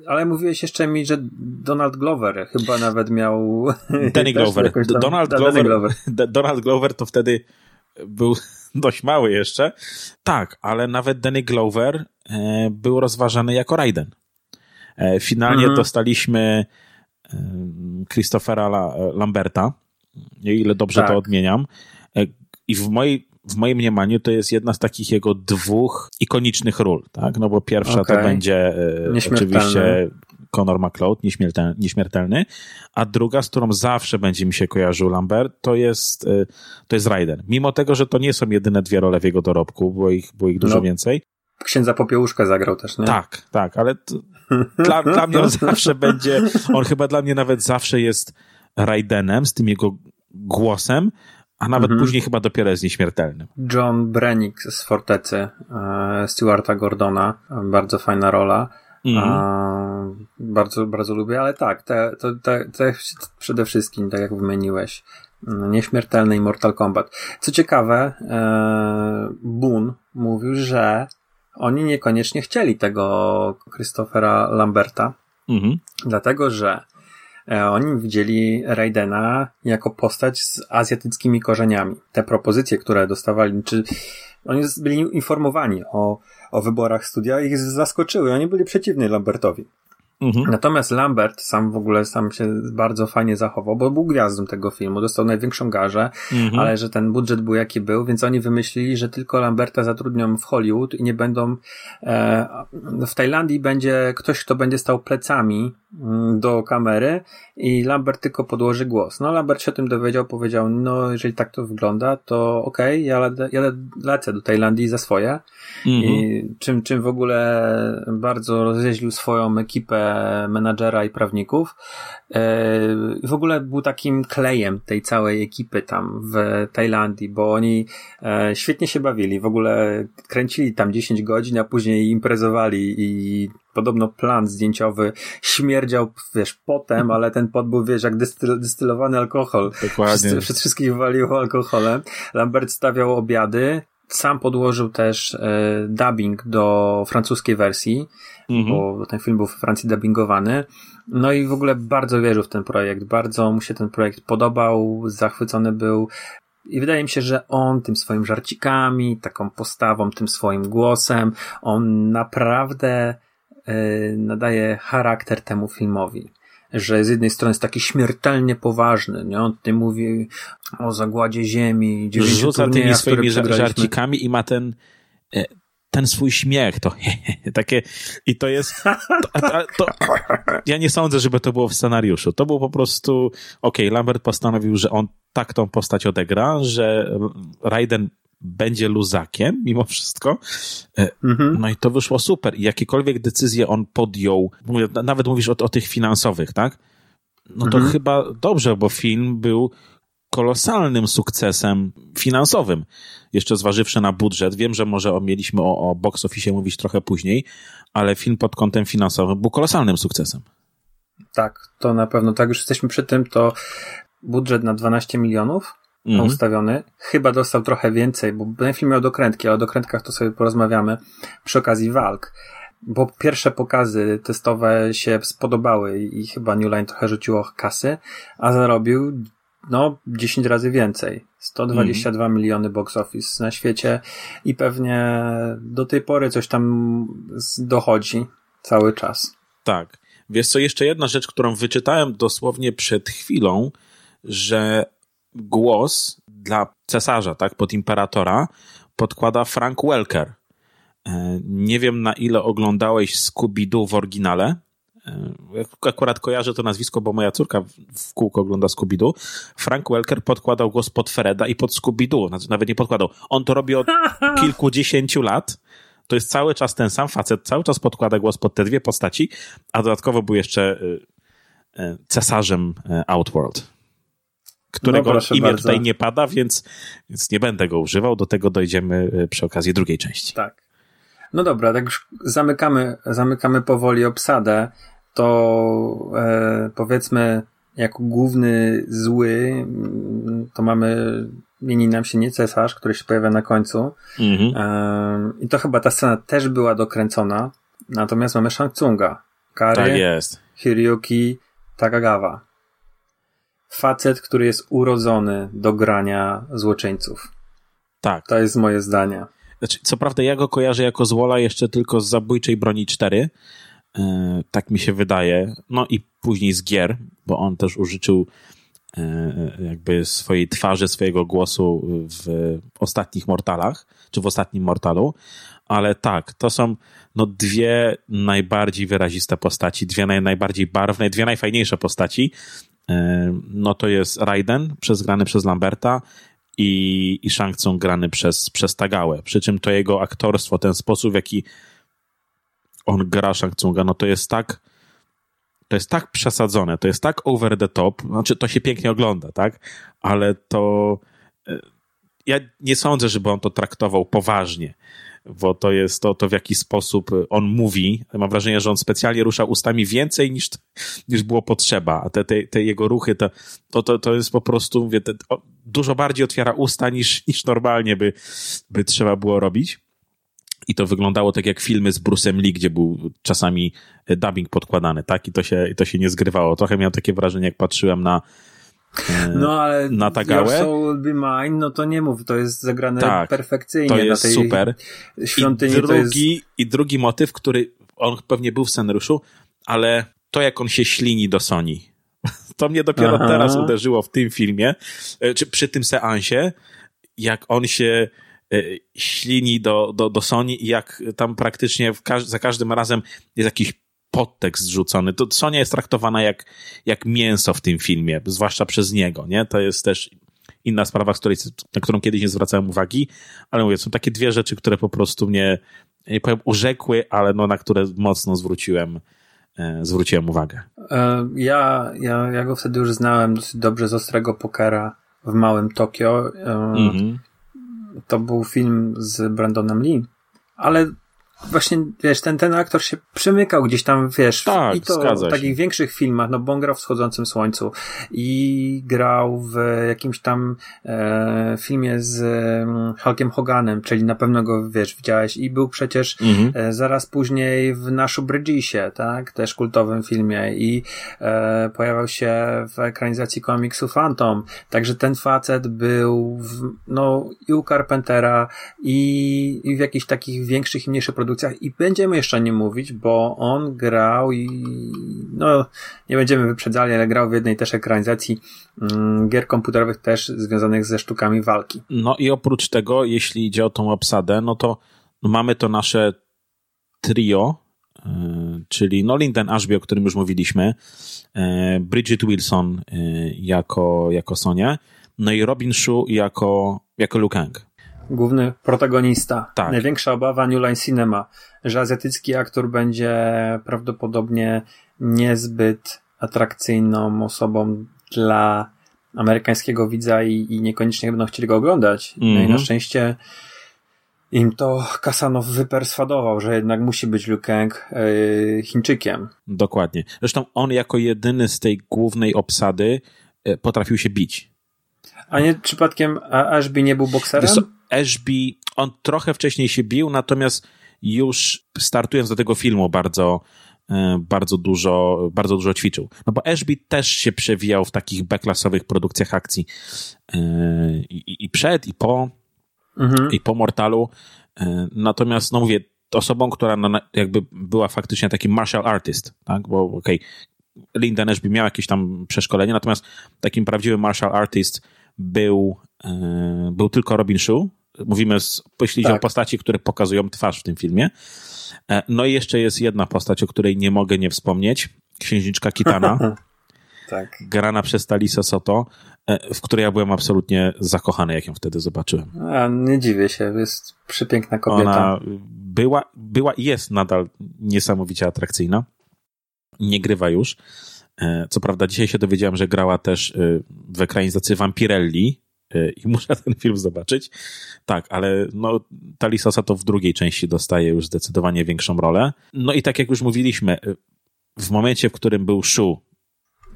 Ale mówiłeś jeszcze mi, że Donald Glover chyba nawet miał. Danny Glover. Donald Glover. Glover. Donald Glover to wtedy był dość mały jeszcze. Tak, ale nawet Danny Glover e, był rozważany jako Raiden. E, finalnie mhm. dostaliśmy e, Christophera Lamberta, ile dobrze tak. to odmieniam. I w mojej w moim mniemaniu to jest jedna z takich jego dwóch ikonicznych ról, tak? No bo pierwsza okay. to będzie oczywiście Conor McLeod, nieśmiertelny, nieśmiertelny, a druga, z którą zawsze będzie mi się kojarzył Lambert, to jest, y, to jest Raiden. Mimo tego, że to nie są jedyne dwie role w jego dorobku, było ich, było ich dużo no, więcej. Księdza Popiełuszkę zagrał też, nie? Tak, tak, ale dla, dla mnie on zawsze będzie, on chyba dla mnie nawet zawsze jest Raidenem z tym jego głosem, a nawet mhm. później chyba dopiero jest nieśmiertelnym. John Brennick z Fortecy, e, Stewarta Gordona, bardzo fajna rola. Mhm. bardzo, bardzo lubię, ale tak, te, te, te, te przede wszystkim, tak jak wymieniłeś, mm, Nieśmiertelny i Mortal Kombat. Co ciekawe, e, Boon mówił, że oni niekoniecznie chcieli tego Christophera Lamberta, mhm. dlatego że e, oni widzieli Raidena jako postać z azjatyckimi korzeniami. Te propozycje, które dostawali, czy oni byli informowani o, o wyborach studia ich zaskoczyły. Oni byli przeciwni Lambertowi. Mhm. Natomiast Lambert sam w ogóle sam się bardzo fajnie zachował, bo był gwiazdą tego filmu, dostał największą garzę, mhm. ale że ten budżet był jaki był, więc oni wymyślili, że tylko Lamberta zatrudnią w Hollywood i nie będą e, w Tajlandii będzie ktoś, kto będzie stał plecami do kamery i Lambert tylko podłoży głos. No Lambert się o tym dowiedział, powiedział, no jeżeli tak to wygląda, to okej, okay, ja, ja lecę do Tajlandii za swoje mhm. i czym, czym w ogóle bardzo rozjeździł swoją ekipę menadżera i prawników. E, w ogóle był takim klejem tej całej ekipy tam w Tajlandii, bo oni e, świetnie się bawili. W ogóle kręcili tam 10 godzin, a później imprezowali i podobno plan zdjęciowy śmierdział, wiesz, potem, ale ten pot był, wiesz, jak dystyl, dystylowany alkohol. Dokładnie. Wszyscy, wszyscy wszystkich waliło alkoholem. Lambert stawiał obiady, sam podłożył też e, dubbing do francuskiej wersji, mhm. bo ten film był w Francji dubbingowany. No i w ogóle bardzo wierzył w ten projekt, bardzo mu się ten projekt podobał, zachwycony był. I wydaje mi się, że on tym swoim żarcikami, taką postawą, tym swoim głosem, on naprawdę nadaje charakter temu filmowi że z jednej strony jest taki śmiertelnie poważny, nie? On tutaj mówi o zagładzie ziemi, Rzuca tymi swoimi żarcikami i ma ten e, ten swój śmiech, to takie, i to jest, to, to, ja nie sądzę, żeby to było w scenariuszu. To był po prostu, okej, okay, Lambert postanowił, że on tak tą postać odegra, że Raiden będzie luzakiem mimo wszystko. E, mhm. No i to wyszło super. I jakiekolwiek decyzje on podjął, nawet mówisz o, o tych finansowych, tak? No to mhm. chyba dobrze, bo film był kolosalnym sukcesem finansowym. Jeszcze zważywszy na budżet, wiem, że może mieliśmy o, o box office mówić trochę później, ale film pod kątem finansowym był kolosalnym sukcesem. Tak, to na pewno. Tak, już jesteśmy przy tym, to budżet na 12 milionów mhm. ustawiony. Chyba dostał trochę więcej, bo ten film miał dokrętki, ale o dokrętkach to sobie porozmawiamy przy okazji walk. Bo pierwsze pokazy testowe się spodobały i chyba New Line trochę rzuciło kasy, a zarobił no 10 razy więcej. 122 mm. miliony box office na świecie i pewnie do tej pory coś tam dochodzi cały czas. Tak. Wiesz co, jeszcze jedna rzecz, którą wyczytałem dosłownie przed chwilą, że głos dla cesarza, tak, pod imperatora podkłada Frank Welker. E, nie wiem na ile oglądałeś Scooby-Doo w oryginale, E, akurat kojarzę to nazwisko, bo moja córka w kółko ogląda Scooby-Doo. Frank Welker podkładał głos pod Freda i pod Scooby-Doo. Znaczy, nawet nie podkładał. On to robi od kilkudziesięciu lat. To jest cały czas ten sam facet, cały czas podkłada głos pod te dwie postaci, a dodatkowo był jeszcze e, cesarzem Outworld, którego no imię bardzo. tutaj nie pada, więc, więc nie będę go używał. Do tego dojdziemy przy okazji drugiej części. Tak. No dobra, tak już zamykamy, zamykamy powoli obsadę to e, powiedzmy jako główny zły mm, to mamy mieni nam się nie cesarz, który się pojawia na końcu. Mhm. E, I to chyba ta scena też była dokręcona. Natomiast mamy Shang Tsunga. Kary, tak jest. Hiryuki Takagawa. Facet, który jest urodzony do grania złoczyńców. Tak. To jest moje zdanie. Znaczy, co prawda ja go kojarzę jako złola jeszcze tylko z Zabójczej Broni 4, E, tak mi się wydaje. No i później z gier, bo on też użyczył e, jakby swojej twarzy, swojego głosu w ostatnich Mortalach, czy w ostatnim Mortalu. Ale tak, to są no dwie najbardziej wyraziste postaci, dwie naj, najbardziej barwne, dwie najfajniejsze postaci. E, no to jest Raiden, przez, grany przez Lamberta i, i Shang Tsung grany przez, przez Tagałę. Przy czym to jego aktorstwo, ten sposób, w jaki on gra Shang Tsunga, no to jest tak to jest tak przesadzone, to jest tak over the top, znaczy to się pięknie ogląda, tak? Ale to e, ja nie sądzę, żeby on to traktował poważnie. Bo to jest to, to w jaki sposób on mówi. Mam wrażenie, że on specjalnie rusza ustami więcej niż, niż było potrzeba, a te, te, te jego ruchy, to, to, to, to jest po prostu, mówię, te, dużo bardziej otwiera usta niż, niż normalnie by, by trzeba było robić. I to wyglądało tak jak filmy z Bruce'em Lee, gdzie był czasami dubbing podkładany, tak? I to się, i to się nie zgrywało. Trochę miałem takie wrażenie, jak patrzyłem na, no ale na Tagałę. Soul Be Mine, no to nie mów, to jest zagrane tak, perfekcyjnie. To jest na tej super. Świątyni I drugi, jest... I drugi motyw, który on pewnie był w scenariuszu, ale to jak on się ślini do Sony. To mnie dopiero Aha. teraz uderzyło w tym filmie, e, czy przy tym seansie, jak on się E, ślini do, do, do Sony i jak tam praktycznie każ za każdym razem jest jakiś podtekst zrzucony. To Sonia jest traktowana jak, jak mięso w tym filmie, zwłaszcza przez niego, nie? To jest też inna sprawa, której, na którą kiedyś nie zwracałem uwagi, ale mówię, są takie dwie rzeczy, które po prostu mnie, nie powiem urzekły, ale no, na które mocno zwróciłem, e, zwróciłem uwagę. E, ja, ja, ja go wtedy już znałem dosyć dobrze z Ostrego Pokera w Małym Tokio. Mhm to był film z Brandonem Lee, ale właśnie, wiesz, ten, ten aktor się przymykał gdzieś tam, wiesz, tak, i to w takich większych filmach, no bo on grał w Wschodzącym Słońcu i grał w jakimś tam e, filmie z e, Hulkiem Hoganem, czyli na pewno go, wiesz, widziałeś i był przecież mhm. e, zaraz później w Naszu Bridgisie, tak, też kultowym filmie i e, pojawiał się w ekranizacji komiksu Phantom, także ten facet był w, no i u Carpentera i, i w jakichś takich większych i mniejszych produkcjach produkcjach i będziemy jeszcze nie mówić, bo on grał i no nie będziemy wyprzedzali, ale grał w jednej też ekranizacji mm, gier komputerowych też związanych ze sztukami walki. No i oprócz tego, jeśli idzie o tą obsadę, no to mamy to nasze trio, yy, czyli no Linden Ashby, o którym już mówiliśmy, yy, Bridget Wilson yy, jako, jako Sonia, no i Robin Shu jako, jako Liu Kang główny protagonista. Tak. Największa obawa New Line Cinema, że azjatycki aktor będzie prawdopodobnie niezbyt atrakcyjną osobą dla amerykańskiego widza i, i niekoniecznie będą chcieli go oglądać. Mm -hmm. No i na mhm. szczęście im to Kasanow wyperswadował, że jednak musi być Liu Kang yy, Chińczykiem. Dokładnie. Zresztą on jako jedyny z tej głównej obsady yy, potrafił się bić. A nie przypadkiem Ashby nie był bokserem? Ashby, on trochę wcześniej się bił, natomiast już startując do tego filmu bardzo, e, bardzo dużo, bardzo dużo ćwiczył. No bo Ashby też się przewijał w takich beklasowych produkcjach akcji e, i, i przed, i po, mhm. i po Mortalu. E, natomiast, no mówię, osobą, która no, jakby była faktycznie taki martial artist, tak, bo okej, okay, Linda Ashby miał jakieś tam przeszkolenie, natomiast takim prawdziwym martial artist był, był tylko Robin Shu, Mówimy, z, jeśli tak. o postaci, które pokazują twarz w tym filmie. E, no i jeszcze jest jedna postać, o której nie mogę nie wspomnieć. Księżniczka Kitana. tak. Grana przez Talisa Soto, e, w której ja byłem absolutnie zakochany, jak ją wtedy zobaczyłem. A, nie dziwię się, jest przepiękna kobieta. Ona była, była i jest nadal niesamowicie atrakcyjna. Nie grywa już. E, co prawda dzisiaj się dowiedziałem, że grała też w ekranizacji Vampirelli, i muszę ten film zobaczyć. Tak, ale no, Talisosa to w drugiej części dostaje już zdecydowanie większą rolę. No i tak jak już mówiliśmy, e, w momencie, w którym był Shu.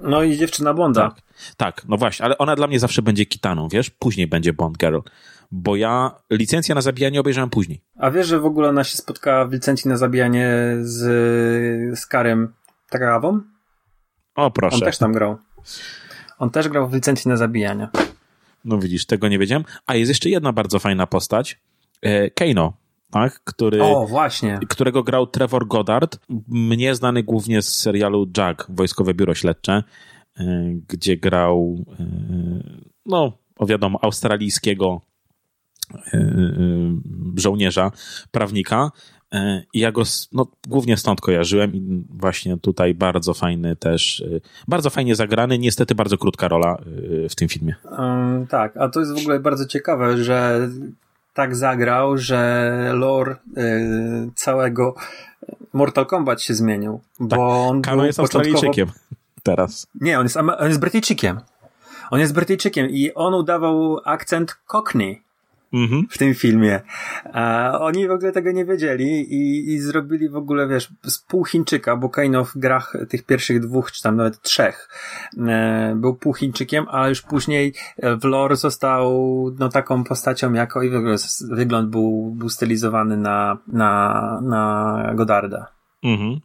No i dziewczyna Bonda. Tak, tak, no właśnie, ale ona dla mnie zawsze będzie Kitaną, wiesz? Później będzie Bond Girl. Bo ja licencję na zabijanie obejrzałem później. A wiesz, że w ogóle ona się spotkała w licencji na zabijanie z, z Karem Trawą? O, proszę. On też tam grał. On też grał w licencji na zabijanie. No widzisz, tego nie wiedziałem. A jest jeszcze jedna bardzo fajna postać. E, Kano, tak? Który, o, właśnie. Którego grał Trevor Goddard, mnie znany głównie z serialu Jack, Wojskowe Biuro Śledcze, e, gdzie grał, e, no, o wiadomo, australijskiego żołnierza, prawnika, I ja go no, głównie stąd kojarzyłem i właśnie tutaj bardzo fajny też, e, bardzo fajnie zagrany, niestety bardzo krótka rola e, w tym filmie. Um, tak, a to jest w ogóle bardzo ciekawe, że tak zagrał, że lore y, całego Mortal Kombat się zmienił. Tak, bo on Kano jest początkowo... Australijczykiem teraz. Nie, on jest, on jest Brytyjczykiem. On jest Brytyjczykiem i on udawał akcent Cockney mm-hmm. w tym filmie. A oni w ogóle tego nie wiedzieli i, i zrobili w ogóle, wiesz, z pół Chińczyka, bo Kano w grach tych pierwszych dwóch, czy tam nawet trzech, e, był pół Chińczykiem, a już później w lore został no taką postacią jako i w ogóle wygląd był, był stylizowany na, na, na Godarda. Mhm.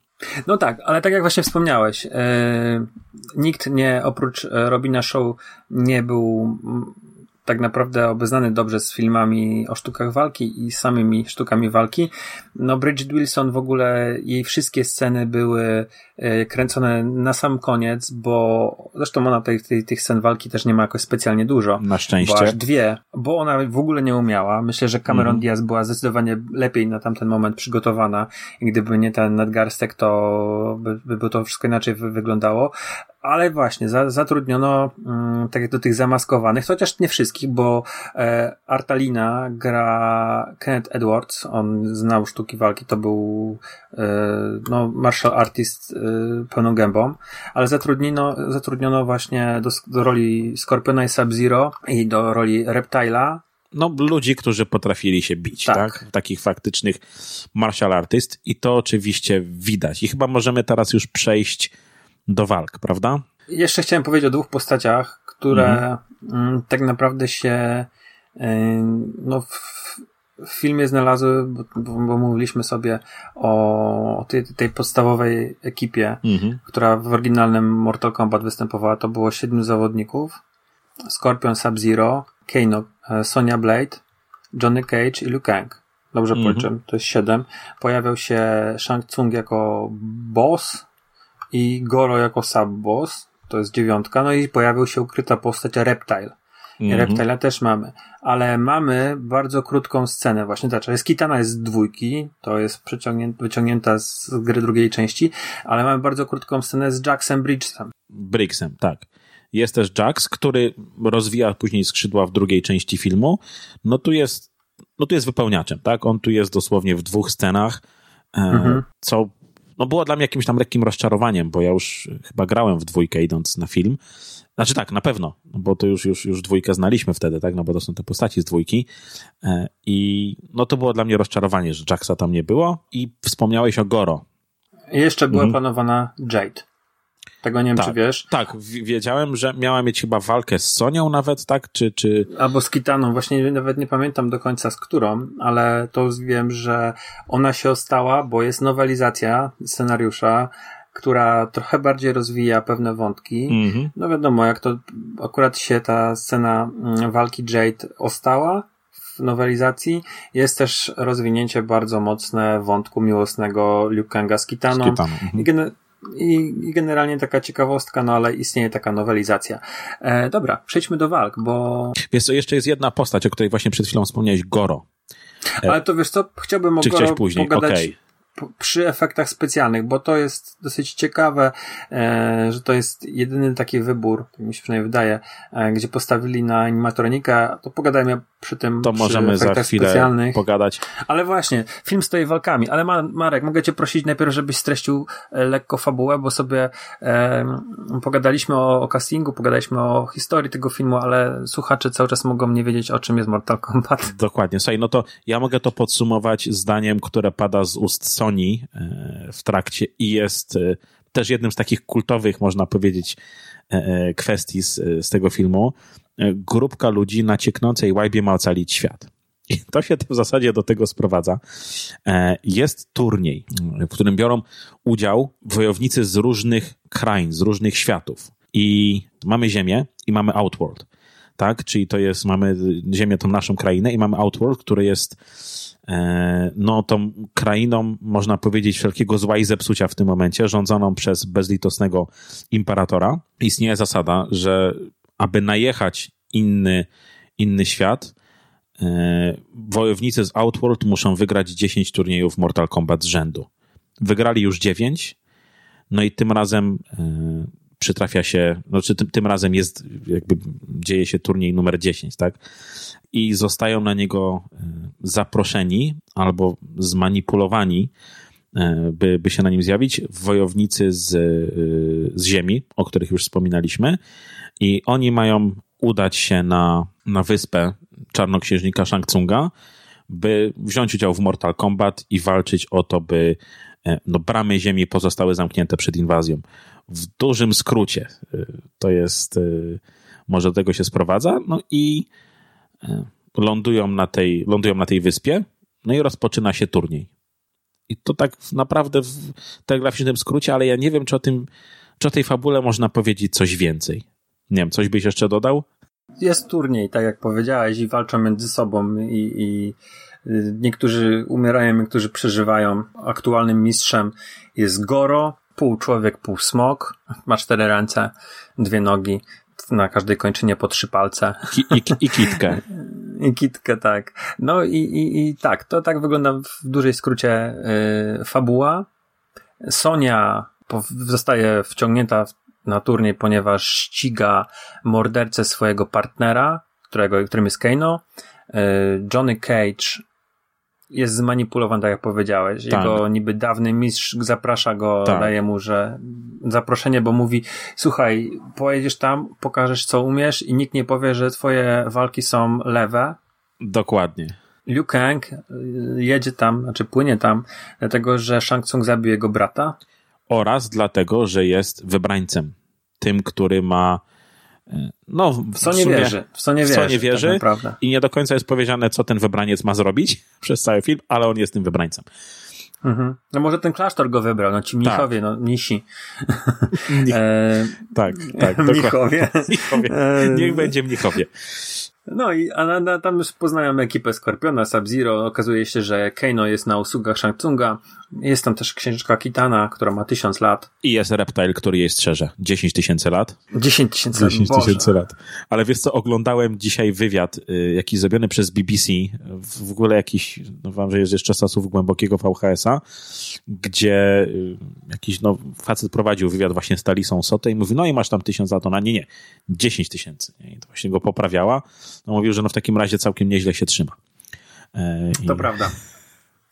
No tak, ale tak jak właśnie wspomniałeś, e, nikt nie oprócz e, Robina Show nie był tak naprawdę obeznany dobrze z filmami o sztukach walki i samymi sztukami walki. No Bridget Wilson w ogóle, jej wszystkie sceny były e, kręcone na sam koniec, bo zresztą ona tej, tej, tych scen walki też nie ma jakoś specjalnie dużo. Na szczęście. Bo aż dwie, bo ona w ogóle nie umiała. Myślę, że Cameron mm. Diaz była zdecydowanie lepiej na tamten moment przygotowana gdyby nie ten nadgarstek, to by, by to wszystko inaczej wyglądało. Ale właśnie, za, zatrudniono mm, tak jak do tych zamaskowanych, chociaż nie wszystkich, bo e, Artalina gra Kenneth Edwards, on znał sztuki walki, to był e, no, martial artist e, pełną gębą, ale zatrudniono, zatrudniono właśnie do, do roli Scorpiona i Sub-Zero i do roli Reptila, no, ludzi, którzy potrafili się bić, tak. tak? Takich faktycznych martial artist i to oczywiście widać. I chyba możemy teraz już przejść do walk, prawda? Jeszcze chciałem powiedzieć o dwóch postaciach, które mhm. Mm, tak naprawdę się no, w, w filmie znalazły, bo, bo, mówiliśmy sobie o tej, tej podstawowej ekipie, mhm. która w oryginalnym Mortal Kombat występowała. To było siedmiu zawodników. Scorpion Sub-Zero, Kano, e, Sonya Blade, Johnny Cage i Liu Kang. Dobrze mhm. policzyłem, to jest siedem. Pojawiał się Shang Tsung jako boss, i Goro jako sub-boss, to jest dziewiątka, no i pojawił się ukryta postać Reptile. Mhm. Też mamy. Ale mamy bardzo krótką scenę właśnie. Znaczy, jest Kitana jest z dwójki, to jest wyciągnięta z gry drugiej części, ale mamy bardzo krótką scenę z Jacksem Bridgesem. Briggsem, tak. Jest też Jax, który rozwija później skrzydła w drugiej części filmu. No tu jest, no tu jest wypełniaczem, tak? On tu jest dosłownie w dwóch scenach, e, mhm. co no było dla mnie jakimś tam lekkim rozczarowaniem, bo ja już chyba grałem w dwójkę idąc na film. Znaczy tak, na pewno, no bo to już, już, już dwójkę znaliśmy wtedy, tak, no bo to są te postaci z dwójki e, i no to było dla mnie rozczarowanie, że Jacksa tam nie było i wspomniałeś o Goro. Jeszcze była mhm. planowana Jade. Tego nie wiem, tak, czy wiesz. Tak, wiedziałem, że miała mieć chyba walkę z Sonią nawet, tak? Czy, czy... Albo z Kitaną, właśnie nawet nie pamiętam do końca z którą, ale to wiem, że ona się ostała, bo jest nowelizacja scenariusza, która trochę bardziej rozwija pewne wątki. Mm-hmm. No wiadomo, jak to akurat się ta scena mm, walki Jade ostała, w nowelizacji jest też rozwinięcie bardzo mocne wątku miłosnego Liu Kanga z Kitaną. Z Kitaną. Mhm. I, I, generalnie taka ciekawostka, no ale istnieje taka nowelizacja. E, dobra, przejdźmy do walk, bo... Wiesz co, jeszcze jest jedna postać, o której właśnie przed chwilą wspomniałeś, Goro. E, ale to wiesz co, chciałbym o Goro później? pogadać... Okay przy efektach specjalnych, bo to jest dosyć ciekawe, e, że to jest jedyny taki wybór, tak mi się przynajmniej wydaje, e, gdzie postawili na animatronikę, to pogadajmy przy tym To przy możemy za chwilę specjalnych. pogadać. Ale właśnie, film stoi walkami, ale Marek, mogę cię prosić najpierw, żebyś streścił e, lekko fabułę, bo sobie pogadaliśmy o, o castingu, pogadaliśmy o historii tego filmu, ale słuchacze cały czas mogą nie wiedzieć, o czym jest Mortal Kombat. Dokładnie. Słuchaj, no to ja mogę to podsumować zdaniem, które pada z ust Sony e, w trakcie i jest e, też jednym z takich kultowych, można powiedzieć, e, kwestii z, z tego filmu. Grupka ludzi na cieknącej łajbie ma ocalić świat. I to się w zasadzie do tego sprowadza. Jest turniej, w którym biorą udział wojownicy z różnych krain, z różnych światów. I mamy Ziemię i mamy Outworld. Tak? Czyli to jest, mamy Ziemię, tą naszą krainę i mamy Outworld, który jest E, no, tą krainą, można powiedzieć, wszelkiego zła i zepsucia w tym momencie, rządzoną przez bezlitosnego imperatora. Istnieje zasada, że aby najechać inny, inny świat, e, wojownicy z Outworld muszą wygrać 10 turniejów Mortal Kombat z rzędu. Wygrali już 9, no i tym razem e, przytrafia się, znaczy tym, tym razem jest, jakby dzieje się turniej numer 10, tak? I zostają na niego e, zaproszeni albo zmanipulowani, e, by, by się na nim zjawić, wojownicy z, e, z ziemi, o których już wspominaliśmy, i oni mają udać się na, na wyspę, czarnoksiężnika Shang Tsunga, by wziąć udział w Mortal Kombat i walczyć o to, by no, bramy ziemi pozostały zamknięte przed inwazją. W dużym skrócie e, to jest, e, może do tego się sprowadza, no i lądują na tej, lądują na tej wyspie, no i rozpoczyna się turniej. I to tak naprawdę w telegraficznym skrócie, ale ja nie wiem, czy o tym, czy o tej fabule można powiedzieć coś więcej. Nie wiem, coś byś jeszcze dodał? Jest turniej, tak jak powiedziałeś, i walczą między sobą i, i y, niektórzy umierają, niektórzy przeżywają. Aktualnym mistrzem jest Goro, pół człowiek, pół smok. Ma cztery ręce, dwie nogi, na każdej kończynie po trzy palce. I, i, i kitkę. I kitkę, tak. No i, i, i tak, to tak wygląda w dużej skrócie yy, fabuła. Sonia zostaje wciągnięta na turniej, ponieważ ściga mordercę swojego partnera, którego, którym jest Kano. Yy, Johnny Cage jest zmanipulowany, tak jak powiedziałeś. Tak. Jego niby dawny mistrz zaprasza go, tak. daje mu, że zaproszenie, bo mówi, słuchaj, pojedziesz tam, pokażesz co umiesz i nikt nie powie, że twoje walki są lewe. Dokładnie. Liu Kang y, jedzie tam, znaczy płynie tam, dlatego, że Shang Tsung zabił jego brata. Oraz dlatego, że jest wybrańcem. Tym, który ma no, w co nie wierzy. W co nie wierzy, co nie wierzy tak i nie do końca jest powiedziane, co ten wybraniec ma zrobić przez cały film, ale on jest tym wybrańcem. Mhm. No może ten klasztor go wybrał, no ci mnichowie, tak. no mnisi. e... Tak, tak. Mnichowie. mnichowie. E, Niech będzie mnichowie. No i a na, na, tam już poznają ekipę Skorpiona, Sub-Zero. Okazuje się, że Kano jest na usługach Shang Tsunga. Jest tam też księżyczka Kitana, która ma tysiąc lat. I jest Reptile, który jej strzeże. 10 tysięcy lat. 10 tysięcy lat. 10 tysięcy lat. Ale wiesz co, oglądałem dzisiaj wywiad, y, jakiś zrobiony przez BBC, w ogóle jakiś, no wam, że jest jeszcze czasów głębokiego VHS-a, gdzie y, jakiś no, facet prowadził wywiad właśnie z Talisą Sotę i mówi, no i masz tam tysiąc lat, ona nie, nie, 10 tysięcy. I to właśnie go poprawiała. No mówił, że no w takim razie całkiem nieźle się trzyma. E, to prawda.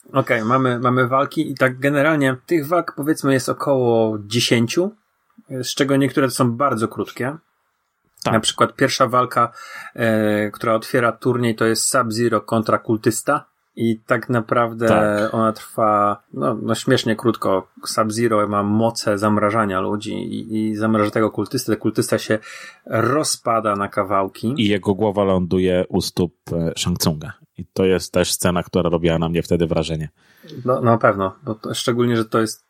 Okej, okay, mamy, mamy walki i tak generalnie tych walk powiedzmy jest około 10, z czego niektóre są bardzo krótkie. Tak. Na przykład pierwsza walka, e, która otwiera turniej, to jest Sub-Zero kontra kultysta. I tak naprawdę tak. ona trwa no, no śmiesznie krótko. Sub-Zero ma moce zamrażania ludzi i, i zamraża tego kultystę. Kultysta się rozpada na kawałki. I jego głowa ląduje u stóp e, Shang Tsunga. I to jest też scena, która robiła na mnie wtedy wrażenie. No, no na pewno, bo to, szczególnie, że to jest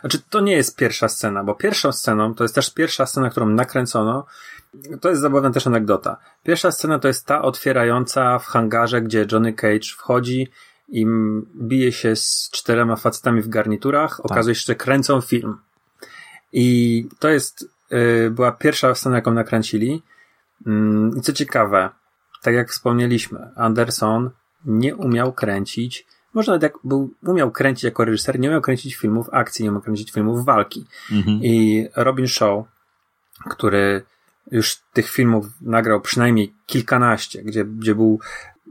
znaczy, to nie jest pierwsza scena, bo pierwszą sceną, to jest też pierwsza scena, którą nakręcono. To jest zabawna też anegdota. Pierwsza scena to jest ta otwierająca w hangarze, gdzie Johnny Cage wchodzi i bije się z czterema facetami w garniturach. Tak. Okazuje się, że kręcą film. I to jest, yy, była pierwsza scena, jaką nakręcili. Yy, I co ciekawe, tak jak wspomnieliśmy, Anderson nie umiał kręcić może nawet jak był, umiał kręcić jako reżyser, nie umiał kręcić filmów akcji, nie umiał kręcić filmów walki. Mhm. I Robin Shaw, który już tych filmów nagrał przynajmniej kilkanaście, gdzie, gdzie był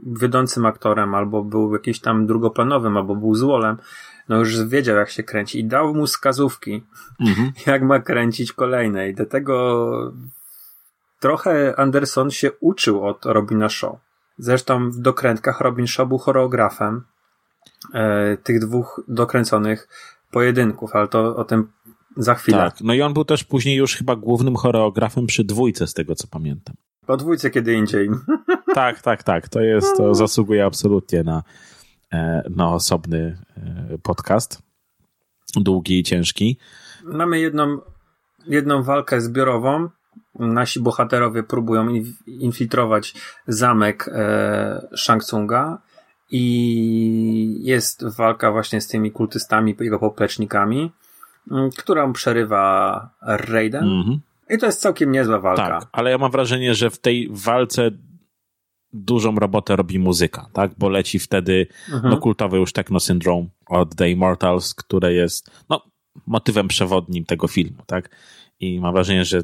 wiodącym aktorem, albo był jakiś tam drugoplanowym, albo był złolem, no już wiedział jak się kręci i dał mu wskazówki, mhm. jak ma kręcić kolejne i dlatego trochę Anderson się uczył od Robina Shaw. Zresztą w dokrętkach Robin Shaw był choreografem, e, tych dwóch dokręconych pojedynków, ale to o tym za chwilę. Tak, no i on był też później już chyba głównym choreografem przy dwójce, z tego co pamiętam. Po dwójce kiedy indziej. Tak, tak, tak. To jest, to zasługuje absolutnie na, e, na osobny e, podcast. Długi i ciężki. Mamy jedną, jedną walkę zbiorową. Nasi bohaterowie próbują infiltrować zamek e, Shang Tsunga i jest walka właśnie z tymi kultystami, jego poplecznikami, mm, którą przerywa Raiden. Mm-hmm. I to jest całkiem niezła walka. Tak, ale ja mam wrażenie, że w tej walce dużą robotę robi muzyka, tak? Bo leci wtedy mhm. no, kultowy już Techno Syndrome od The Immortals, które jest no, motywem przewodnim tego filmu, tak? I mam wrażenie, że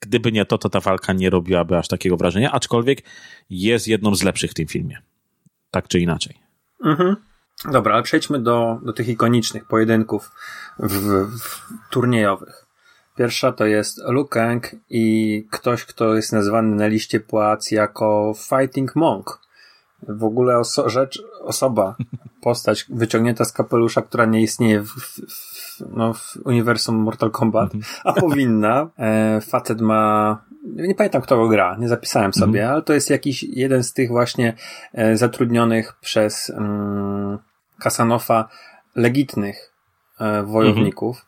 gdyby nie to, to ta walka nie robiłaby aż takiego wrażenia, aczkolwiek jest jedną z lepszych w tym filmie tak czy inaczej. Mhm. Dobra, ale przejdźmy do, do tych ikonicznych pojedynków w, w turniejowych. Pierwsza to jest Liu Kang i ktoś, kto jest nazwany na liście płac jako Fighting Monk, w ogóle oso rzecz, osoba, postać wyciągnięta z kapelusza, która nie istnieje w, w, no, w uniwersum Mortal Kombat, mhm. a powinna. E, facet ma, nie pamiętam kto go gra, nie zapisałem sobie, mhm. ale to jest jakiś jeden z tych właśnie e, zatrudnionych przez mm, Kasanofa legitnych e, wojowników.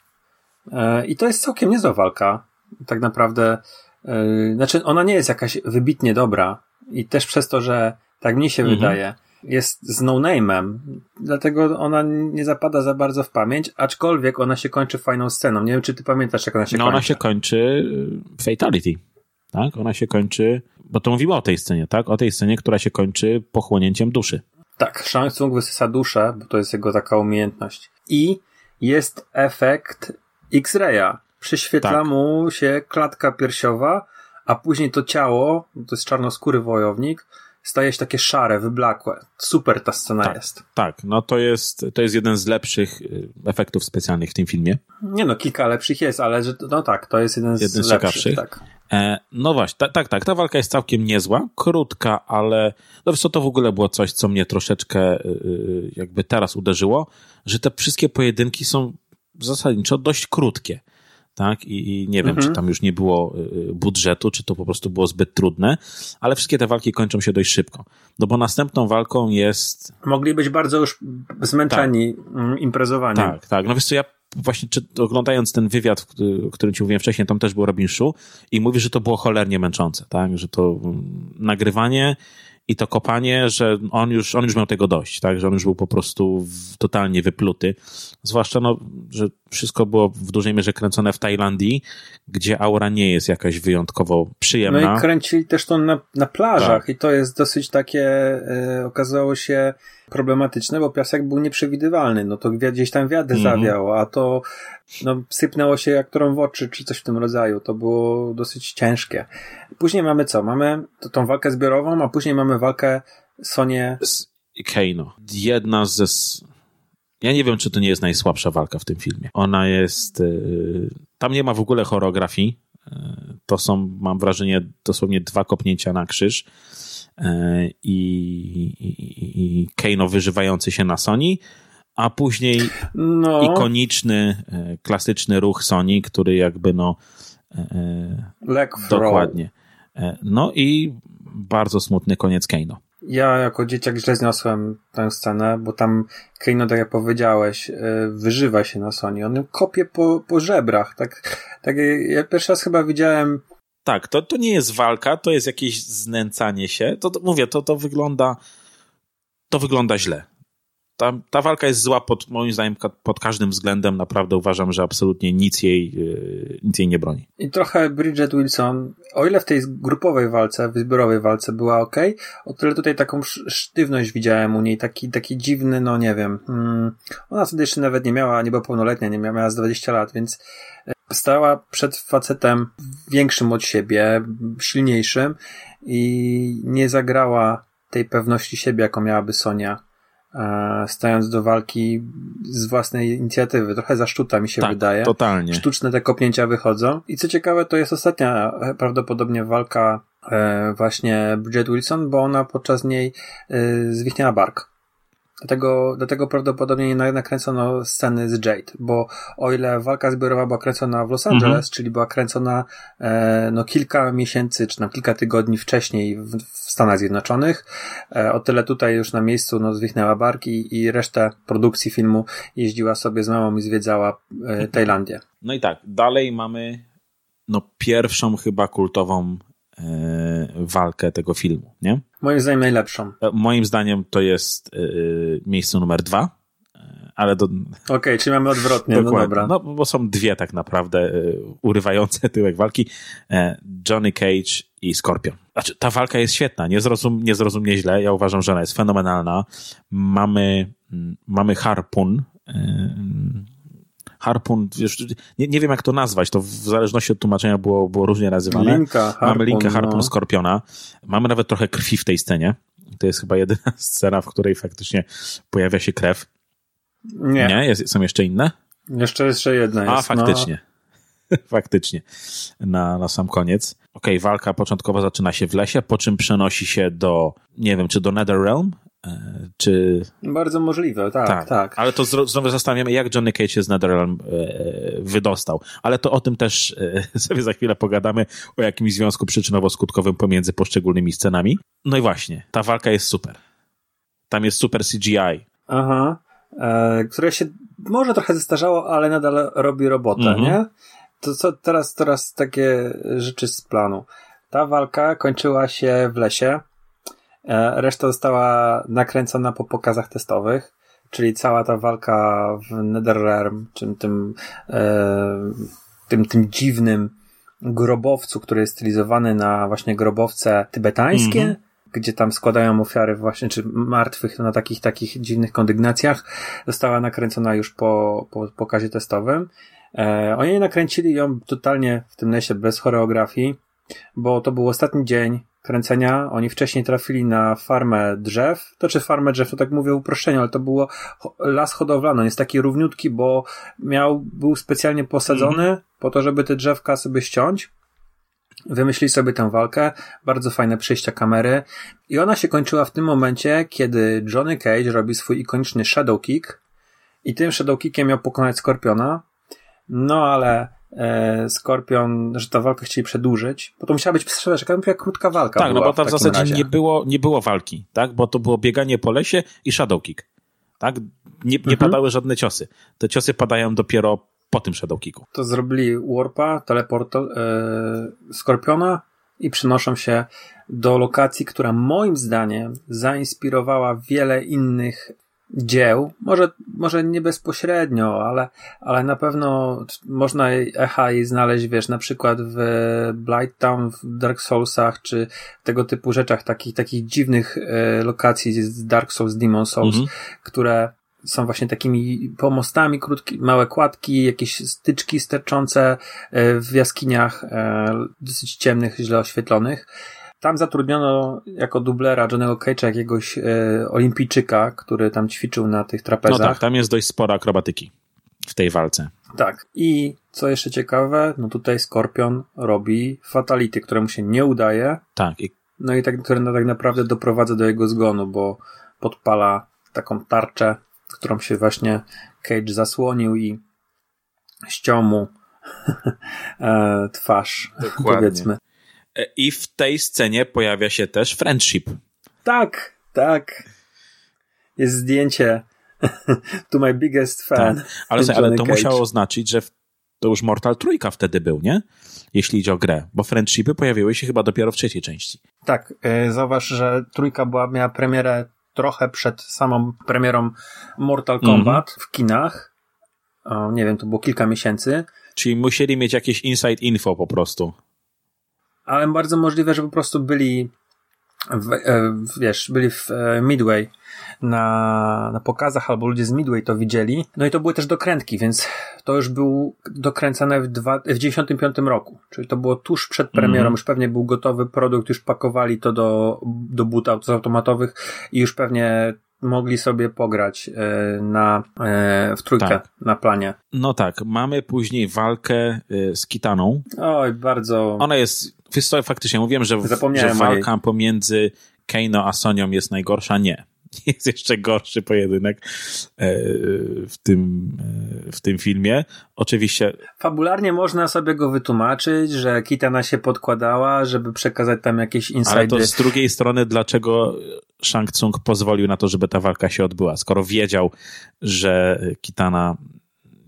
E, I to jest całkiem niezła walka. Tak naprawdę, e, znaczy ona nie jest jakaś wybitnie dobra i też przez to, że tak mi się mhm. wydaje, jest z no-name'em, dlatego ona nie zapada za bardzo w pamięć, aczkolwiek ona się kończy fajną sceną. Nie wiem, czy ty pamiętasz, jak ona się no, kończy. ona się kończy y, fatality. Tak? Ona się kończy, bo to mówiła o tej scenie, tak? O tej scenie, która się kończy pochłonięciem duszy. Tak, Shang Tsung wysysa duszę, bo to jest jego taka umiejętność. I jest efekt X-raya. Przyświetla tak. mu się klatka piersiowa, a później to ciało, to jest czarnoskóry wojownik, staje się takie szare, wyblakłe. Super ta scena tak, jest. Tak, no to jest, to jest jeden z lepszych y, efektów specjalnych w tym filmie. Nie no, kilka lepszych jest, ale no tak, to jest jeden, jeden z, z lepszych. Ciekawszych. Tak. E, no właśnie, tak, tak, tak, ta walka jest całkiem niezła, krótka, ale no wiesz co, to w ogóle było coś, co mnie troszeczkę y, y, jakby teraz uderzyło, że te wszystkie pojedynki są zasadniczo dość krótkie tak? I, i nie wiem, mhm. czy tam już nie było y, budżetu, czy to po prostu było zbyt trudne, ale wszystkie te walki kończą się dość szybko. No bo następną walką jest. Mogli być bardzo już zmęczeni tak. Mm, imprezowaniem. Tak, tak. No wiesz co, ja właśnie czy, oglądając ten wywiad, o którym ci mówiłem wcześniej, tam też był Robin Shu i mówi, że to było cholernie męczące, tak? Że to mm, nagrywanie i to kopanie, że on już, on już miał tego dość, tak, że on już był po prostu totalnie wypluty. Zwłaszcza, no, że wszystko było w dużej mierze kręcone w Tajlandii, gdzie aura nie jest jakaś wyjątkowo przyjemna. No i kręcili też to na, na plażach tak. i to jest dosyć takie, e, okazało się problematyczne, bo piasek był nieprzewidywalny, no to gdzieś tam wiatr mhm. zawiał, a to no, sypnęło się aktorom w oczy, czy coś w tym rodzaju. To było dosyć ciężkie. Później mamy co? Mamy tą walkę zbiorową, a później mamy walkę Sonie... Z Kano. Jedna ze... Ja nie wiem, czy to nie jest najsłabsza walka w tym filmie. Ona jest... Yy... Tam nie ma w ogóle choreografii. Yy... To są, mam wrażenie, dosłownie dwa kopnięcia na krzyż. Yy... I, i, i Kano wyżywający się na Sony a później no. ikoniczny, klasyczny ruch Sony, który jakby no Leg dokładnie. No i bardzo smutny koniec Keino. Ja jako dzieciak źle zniosłem tę scenę, bo tam Keino, tak jak powiedziałeś, wyżywa się na Sony. On kopie po, po żebrach. Tak, tak, ja pierwszy raz chyba widziałem tak, to, to nie jest walka, to jest jakieś znęcanie się. To, to mówię, to, to wygląda to wygląda źle ta, ta walka jest zła pod, moim zdaniem pod każdym względem. Naprawdę uważam, że absolutnie nic jej, e, nic jej nie broni. I trochę Bridget Wilson, o ile w tej grupowej walce, w zbiorowej walce była ok, o tyle tutaj taką sztywność widziałem u niej, taki, taki dziwny, no nie wiem. Hmm, ona wtedy jeszcze nawet nie miała, nie była pełnoletnia, nie miała, miała z 20 lat, więc e, stała przed facetem większym od siebie, silniejszym i nie zagrała tej pewności siebie, jaką miałaby Sonia stając do walki z własnej inicjatywy. Trochę zaszczuta mi się tak, wydaje. totalnie. Sztuczne te kopnięcia wychodzą. I co ciekawe, to jest ostatnia e, prawdopodobnie walka e, właśnie Bridget Wilson, bo ona podczas niej zwichnęła bark. Dlatego, dlatego prawdopodobnie nie nakręcono sceny z Jade, bo o ile walka zbiorowa była kręcona w Los Angeles, mhm. czyli była kręcona e, no kilka miesięcy, czy na kilka tygodni wcześniej w, w Stanach Zjednoczonych, e, o tyle tutaj już na miejscu no, zwichnęła barki i resztę produkcji filmu jeździła sobie z mamą i zwiedzała e, Tajlandię. No i tak, dalej mamy no pierwszą chyba kultową E, walkę tego filmu, nie? Moim zdaniem najlepszą. Moim zdaniem to jest miejsce numer dwa, ale do... Okej, okay, czyli mamy odwrotnie, Dokładnie. no dobra. No, bo są dwie tak naprawdę urywające tyłek walki. Johnny Cage i Scorpion. Znaczy, ta walka jest świetna, nie zrozum, nie zrozum mnie źle, ja uważam, że ona jest fenomenalna. Mamy, mm, mamy harpun, harpun, wiesz, nie, nie wiem jak to nazwać, to w zależności od tłumaczenia było, było różnie nazywane. Linka, harpun, Mamy linkę harpun no. Skorpiona. Mamy nawet trochę krwi w tej scenie. To jest chyba jedyna scena, w której faktycznie pojawia się krew. Nie. Nie? Jest, są jeszcze inne? Jeszcze jeszcze jedna jest. A, faktycznie. Faktycznie. Na, na sam koniec. Okej, okay, walka początkowo zaczyna się w lesie, po czym przenosi się do, nie wiem, czy do NetherRealm, e, czy... Bardzo możliwe, tak, tak. tak. Ale to znowu zastanawiamy, jak Johnny Cage się z NetherRealm e, wydostał. Ale to o tym też e, sobie za chwilę pogadamy, o jakimś związku przyczynowo-skutkowym pomiędzy poszczególnymi scenami. No i właśnie, ta walka jest super. Tam jest super CGI. Aha. E, które się może trochę zestarzało, ale nadal robi robotę, mhm. nie? To co teraz, teraz takie rzeczy z planu. Ta walka kończyła się w lesie. E, reszta została nakręcona po pokazach testowych, czyli cała ta walka w Netherrealm, czym tym, e, tym, tym dziwnym grobowcu, który jest stylizowany na właśnie grobowce tybetańskie, mm -hmm gdzie tam składają ofiary właśnie, czy martwych na takich, takich dziwnych kondygnacjach, została nakręcona już po, po pokazie testowym. E, oni nakręcili ją totalnie w tym lesie bez choreografii, bo to był ostatni dzień kręcenia. Oni wcześniej trafili na farmę drzew. To czy farmę drzew, to tak mówię uproszczeniu, ale to było las hodowlany. On jest taki równiutki, bo miał, był specjalnie posadzony mm -hmm. po to, żeby te drzewka sobie ściąć. Wymyślili sobie tę walkę, bardzo fajne przejścia kamery i ona się kończyła w tym momencie, kiedy Johnny Cage robi swój ikoniczny shadow kick i tym shadow kickiem miał pokonać Skorpiona, no ale e, Skorpion, że ta walka chcieli przedłużyć, bo to musiała być taka krótka walka. Tak, no bo tam w, w zasadzie nie było, nie było walki, tak, bo to było bieganie po lesie i shadow kick, tak, nie, nie mhm. padały żadne ciosy. Te ciosy padają dopiero po tym Shadowkicku. To zrobili Warpa, teleport e, Skorpiona i przenoszą się do lokacji, która moim zdaniem zainspirowała wiele innych dzieł, może, może nie bezpośrednio, ale, ale na pewno można echa jej znaleźć, wiesz, na przykład w Blight Town, w Dark Soulsach, czy tego typu rzeczach, takich, takich dziwnych e, lokacji z Dark Souls, Demon Souls, mhm. które są właśnie takimi pomostami, krótkie, małe kładki, jakieś styczki sterczące e, w jaskiniach e, dosyć ciemnych, źle oświetlonych. Tam zatrudniono jako dublera Johnny'ego Cage'a jakiegoś e, olimpijczyka, który tam ćwiczył na tych trapezach. No tak, tam jest dość spora akrobatyki w tej walce. Tak. I co jeszcze ciekawe, no tutaj Skorpion robi fatality, któremu się nie udaje. Tak. I... No i tak, które no, tak naprawdę doprowadza do jego zgonu, bo podpala taką tarczę którą się właśnie Cage zasłonił i ściął mu e, twarz, Dokładnie. powiedzmy. I w tej scenie pojawia się też friendship. Tak, tak. Jest zdjęcie to my biggest fan. Tak. Ale, ale to Cage. musiało oznaczyć, że to już Mortal Trójka wtedy był, nie? Jeśli idzie o grę, bo friendshipy pojawiły się chyba dopiero w trzeciej części. Tak, yy, zauważ, że trójka była, miała premierę trochę przed samą premierą Mortal Kombat mm -hmm. w kinach. O, nie wiem, to było kilka miesięcy. Czyli musieli mieć jakieś inside info po prostu. Ale bardzo możliwe, że po prostu byli w, e, wiesz, byli w e, Midway na, na pokazach, albo ludzie z Midway to widzieli. No i to były też dokrętki, więc to już był dokręcane w, dwa, w 95 roku. Czyli to było tuż przed premierą, mm. już pewnie był gotowy produkt, już pakowali to do, do but automatowych i już pewnie mogli sobie pograć e, na, w trójkę tak. na planie. No tak, mamy później walkę z Kitaną. Oj, bardzo. Ona jest Wiesz co, faktycznie mówiłem, że, że walka pomiędzy Keino a Sonią jest najgorsza. Nie. Jest jeszcze gorszy pojedynek e, w tym, e, w tym filmie. Oczywiście. Fabularnie można sobie go wytłumaczyć, że Kitana się podkładała, żeby przekazać tam jakieś insidy. Ale to z drugiej strony, dlaczego Shang Tsung pozwolił na to, żeby ta walka się odbyła? Skoro wiedział, że Kitana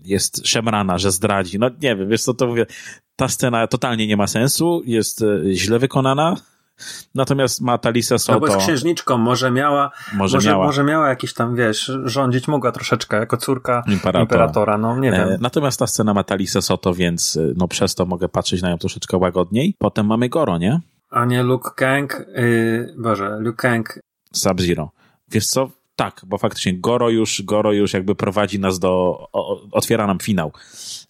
jest szemrana, że zdradzi. No nie wiem, wiesz co, to mówię, ta scena totalnie nie ma sensu, jest e, źle wykonana, Natomiast ma Talisa Soto. No bo z księżniczką, może miała, może, może, miała. może miała jakieś tam, wiesz, rządzić mogła troszeczkę jako córka imperatora, imperatora no nie wiem. E, natomiast ta scena ma Talisa Soto, więc e, no przez to mogę patrzeć na nią troszeczkę łagodniej. Potem mamy Goro, nie? A nie Luke Kang, yy, Boże, Luke Kang. Sub-Zero. Wiesz co, tak, bo faktycznie Goro już, Goro już jakby prowadzi nas do, o, otwiera nam finał.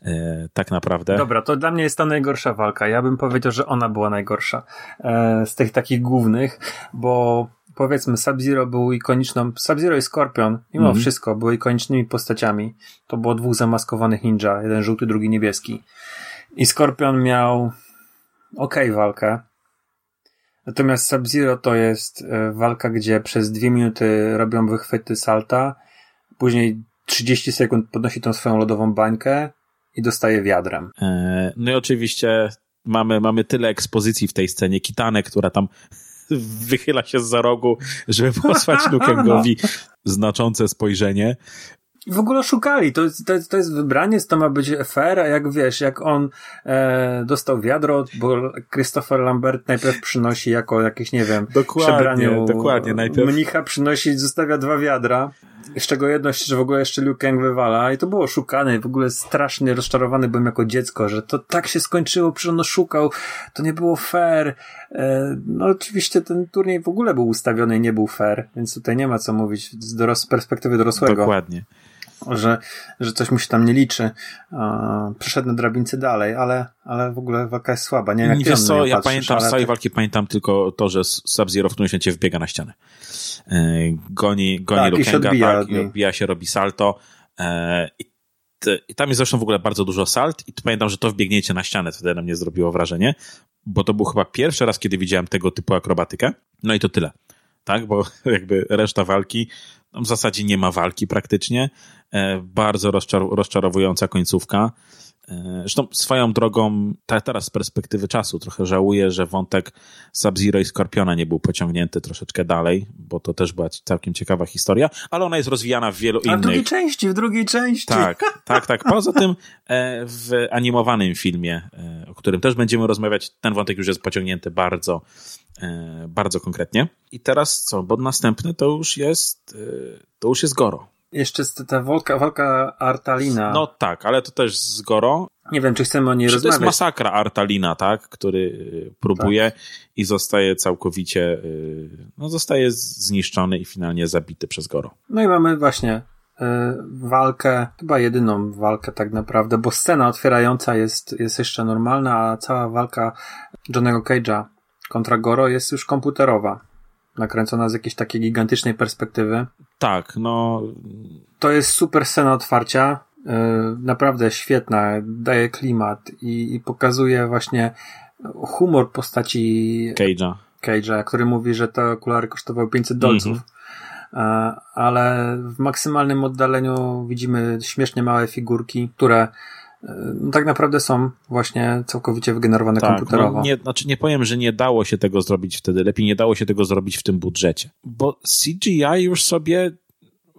E, tak naprawdę. Dobra, to dla mnie jest ta najgorsza walka. Ja bym powiedział, że ona była najgorsza e, z tych takich głównych, bo powiedzmy Sub-Zero był ikoniczną, Sub-Zero i Scorpion, mimo mm. wszystko, były ikonicznymi postaciami. To było dwóch zamaskowanych ninja, jeden żółty, drugi niebieski. I Skorpion miał ok walkę. Natomiast Sub-Zero to jest e, walka, gdzie przez dwie minuty robią wychwyty salta, później 30 sekund podnosi tą swoją lodową bańkę i dostaje wiadrem. E, no i oczywiście mamy, mamy tyle ekspozycji w tej scenie. Kitane, która tam wychyla się z za rogu, żeby posłać Lukengowi znaczące spojrzenie. I w ogóle szukali. To, to, to jest wybranie, to ma być fair, a jak wiesz, jak on e, dostał wiadro, bo Christopher Lambert najpierw przynosi jako jakieś, nie wiem, dokładnie, przebraniu dokładnie, najpierw... mnicha przynosi, zostawia dwa wiadra, z czego jedno że w ogóle jeszcze Liu Kang wywala i to było szukane i w ogóle strasznie rozczarowany byłem jako dziecko, że to tak się skończyło, przecież on szukał, to nie było fair. E, no oczywiście ten turniej w ogóle był ustawiony i nie był fair, więc tutaj nie ma co mówić z, doros- z perspektywy dorosłego. Dokładnie że, że coś mu się tam nie liczy. Przeszedł na drabince dalej, ale, ale w ogóle walka jest słaba. Nie wiem, jak Wiesz co, ja pamiętam, z całej tak... walki pamiętam tylko to, że Sub-Zero w którymś momencie wbiega na ścianę. E, goni, goni tak, Lukenga, i tak, i odbija się, robi salto. E, I, I tam jest zresztą w ogóle bardzo dużo salt i pamiętam, że to wbiegnięcie na ścianę wtedy na mnie zrobiło wrażenie, bo to był chyba pierwszy raz, kiedy widziałem tego typu akrobatykę. No i to tyle. Tak, bo jakby reszta walki w zasadzie nie ma walki praktycznie. E, bardzo rozczar rozczarowująca końcówka. E, zresztą swoją drogą, teraz z perspektywy czasu trochę żałuję, że wątek Sub-Zero i Skorpiona nie był pociągnięty troszeczkę dalej, bo to też była całkiem ciekawa historia, ale ona jest rozwijana w wielu A innych... W drugiej części, w drugiej części. Tak, tak, tak. Poza tym e, w animowanym filmie, o którym też będziemy rozmawiać, ten wątek już jest pociągnięty bardzo, bardzo konkretnie. I teraz co, bo następny to już jest, to już jest Goro. Jeszcze ta walka, walka Artalina. No tak, ale to też z Goro. Nie wiem, czy chcemy o niej rozmawiać. To jest masakra Artalina, tak? Który y, próbuje tak. i zostaje całkowicie, y, no zostaje zniszczony i finalnie zabity przez Goro. No i mamy właśnie y, walkę, chyba jedyną walkę tak naprawdę, bo scena otwierająca jest, jest jeszcze normalna, a cała walka Johnego Cage'a kontra Goro jest już komputerowa nakręcona z jakiejś takiej gigantycznej perspektywy. Tak, no. To jest super scena otwarcia. Yy, naprawdę świetna, daje klimat i, i pokazuje właśnie humor postaci Cage'a. Cage'a, który mówi, że te okulary kosztowały 500 dolców. Mm -hmm ale w maksymalnym oddaleniu widzimy śmiesznie małe figurki, które tak naprawdę są właśnie całkowicie wygenerowane tak, komputerowo. No nie, znaczy nie powiem, że nie dało się tego zrobić wtedy, lepiej nie dało się tego zrobić w tym budżecie, bo CGI już sobie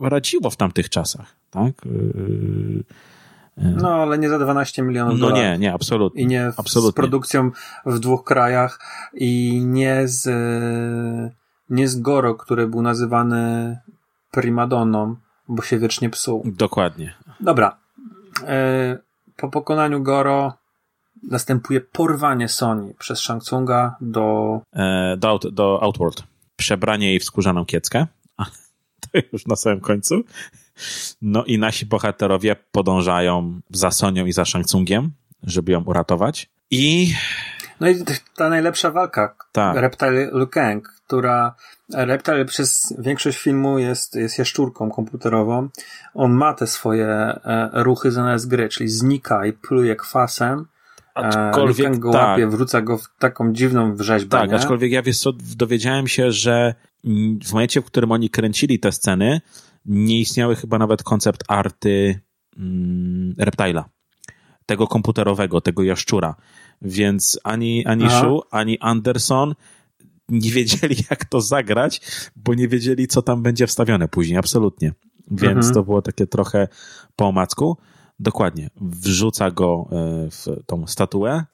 radziło w tamtych czasach, tak? Yy, no, ale nie za 12 milionów no dolarów. No nie, nie, absolutnie. I nie w, absolutnie. z produkcją w dwóch krajach i nie z, nie z Goro, który był nazywany primadonną, bo się wiecznie psuł. Dokładnie. Dobra. E, po pokonaniu Goro następuje porwanie Sony przez Shang Tsunga do... E, do, do Outworld. Przebranie jej w skórzaną kieckę. To już na samym końcu. No i nasi bohaterowie podążają za Sonią i za Shang Tsungiem, żeby ją uratować. I no i ta najlepsza walka. Tak. Reptile Lukeng, która Reptile przez większość filmu jest, jest jaszczurką komputerową. On ma te swoje e, ruchy zamiast gry, czyli znika i pluje kwasem. E, aczkolwiek Lukeng go tak. łapie, wrzuca go w taką dziwną wrzeźbę. Tak, nie? aczkolwiek ja wiesz co, dowiedziałem się, że w momencie, w którym oni kręcili te sceny, nie istniały chyba nawet koncept arty mm, Reptile'a. Tego komputerowego, tego jaszczura. Więc ani, ani Shu, ani Anderson nie wiedzieli, jak to zagrać, bo nie wiedzieli, co tam będzie wstawione później, absolutnie. Więc mhm. to było takie trochę po omacku. Dokładnie. Wrzuca go e, w tą statuę,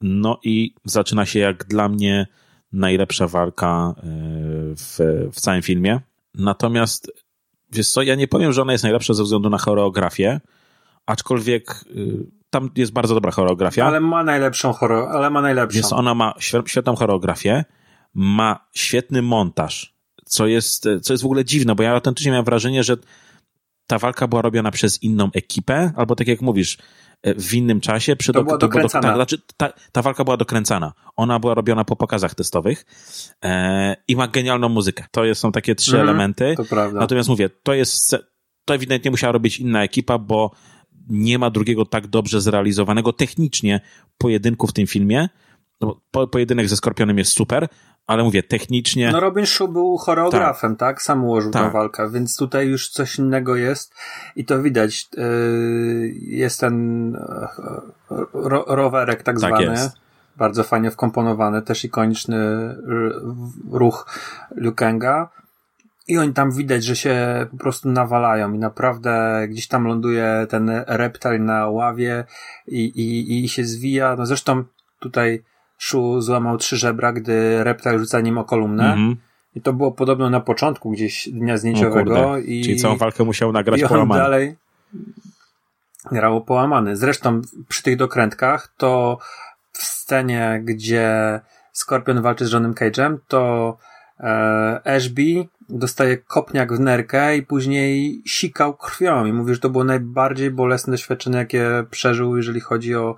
no i zaczyna się jak dla mnie najlepsza walka e, w, w całym filmie. Natomiast, wiesz co, ja nie powiem, że ona jest najlepsza ze względu na choreografię, aczkolwiek y, tam jest bardzo dobra choreografia. Ale ma najlepszą chore, ale ma najlepszą. Więc ona ma świetną choreografię, ma świetny montaż, co jest, co jest w ogóle dziwne, bo ja autentycznie miałem wrażenie, że ta walka była robiona przez inną ekipę, albo tak jak mówisz, e, w innym czasie. Przy to do, była to dokręcana. Do, tak, znaczy, ta, ta walka była dokręcana. Ona była robiona po pokazach testowych e, i ma genialną muzykę. To jest, są takie trzy mm, elementy. Natomiast mówię, to jest, to ewidentnie musiała robić inna ekipa, bo nie ma drugiego tak dobrze zrealizowanego technicznie pojedynku w tym filmie. No, po, pojedynek ze Skorpionem jest super, ale mówię, technicznie... No Robin Shu był choreografem, tak? tak? Sam ułożył tak. tę walkę, więc tutaj już coś innego jest i to widać. Yy, jest ten yy, ro rowerek tak, tak zwany. Jest. Bardzo fajnie wkomponowany, też ikoniczny ruch Liu Kanga. I oni tam widać, że się po prostu nawalają i naprawdę gdzieś tam ląduje ten reptile na ławie i, i, i się zwija. No zresztą tutaj Shu złamał trzy żebra, gdy reptile rzuca nim o kolumnę. Mm -hmm. I to było podobno na początku gdzieś dnia zdjęciowego. I, Czyli całą walkę musiał nagrać i on połamany. dalej grało połamany. Zresztą przy tych dokrętkach to w scenie, gdzie Scorpion walczy z Johnem Cage'em, to e, Ashby dostaje kopniak w nerkę i później sikał krwią i mówi, że to było najbardziej bolesne doświadczenie, jakie przeżył, jeżeli chodzi o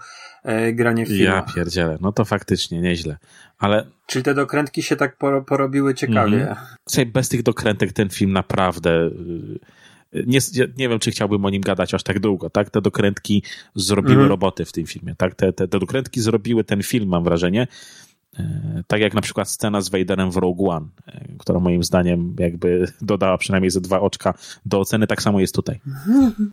granie w filmach. Ja pierdzielę, no to faktycznie nieźle, ale... Czyli te dokrętki się tak porobiły ciekawie. Mm -hmm. bez tych dokrętek ten film naprawdę... Y, nie, nie wiem, czy chciałbym o nim gadać aż tak długo, tak? Te dokrętki zrobiły -hmm. roboty w tym filmie, tak? Te, te, te dokrętki zrobiły ten film, mam wrażenie. E, tak jak na przykład scena z Vaderem w Rogue One, e, która moim zdaniem jakby dodała przynajmniej ze dwa oczka do oceny, tak samo jest tutaj.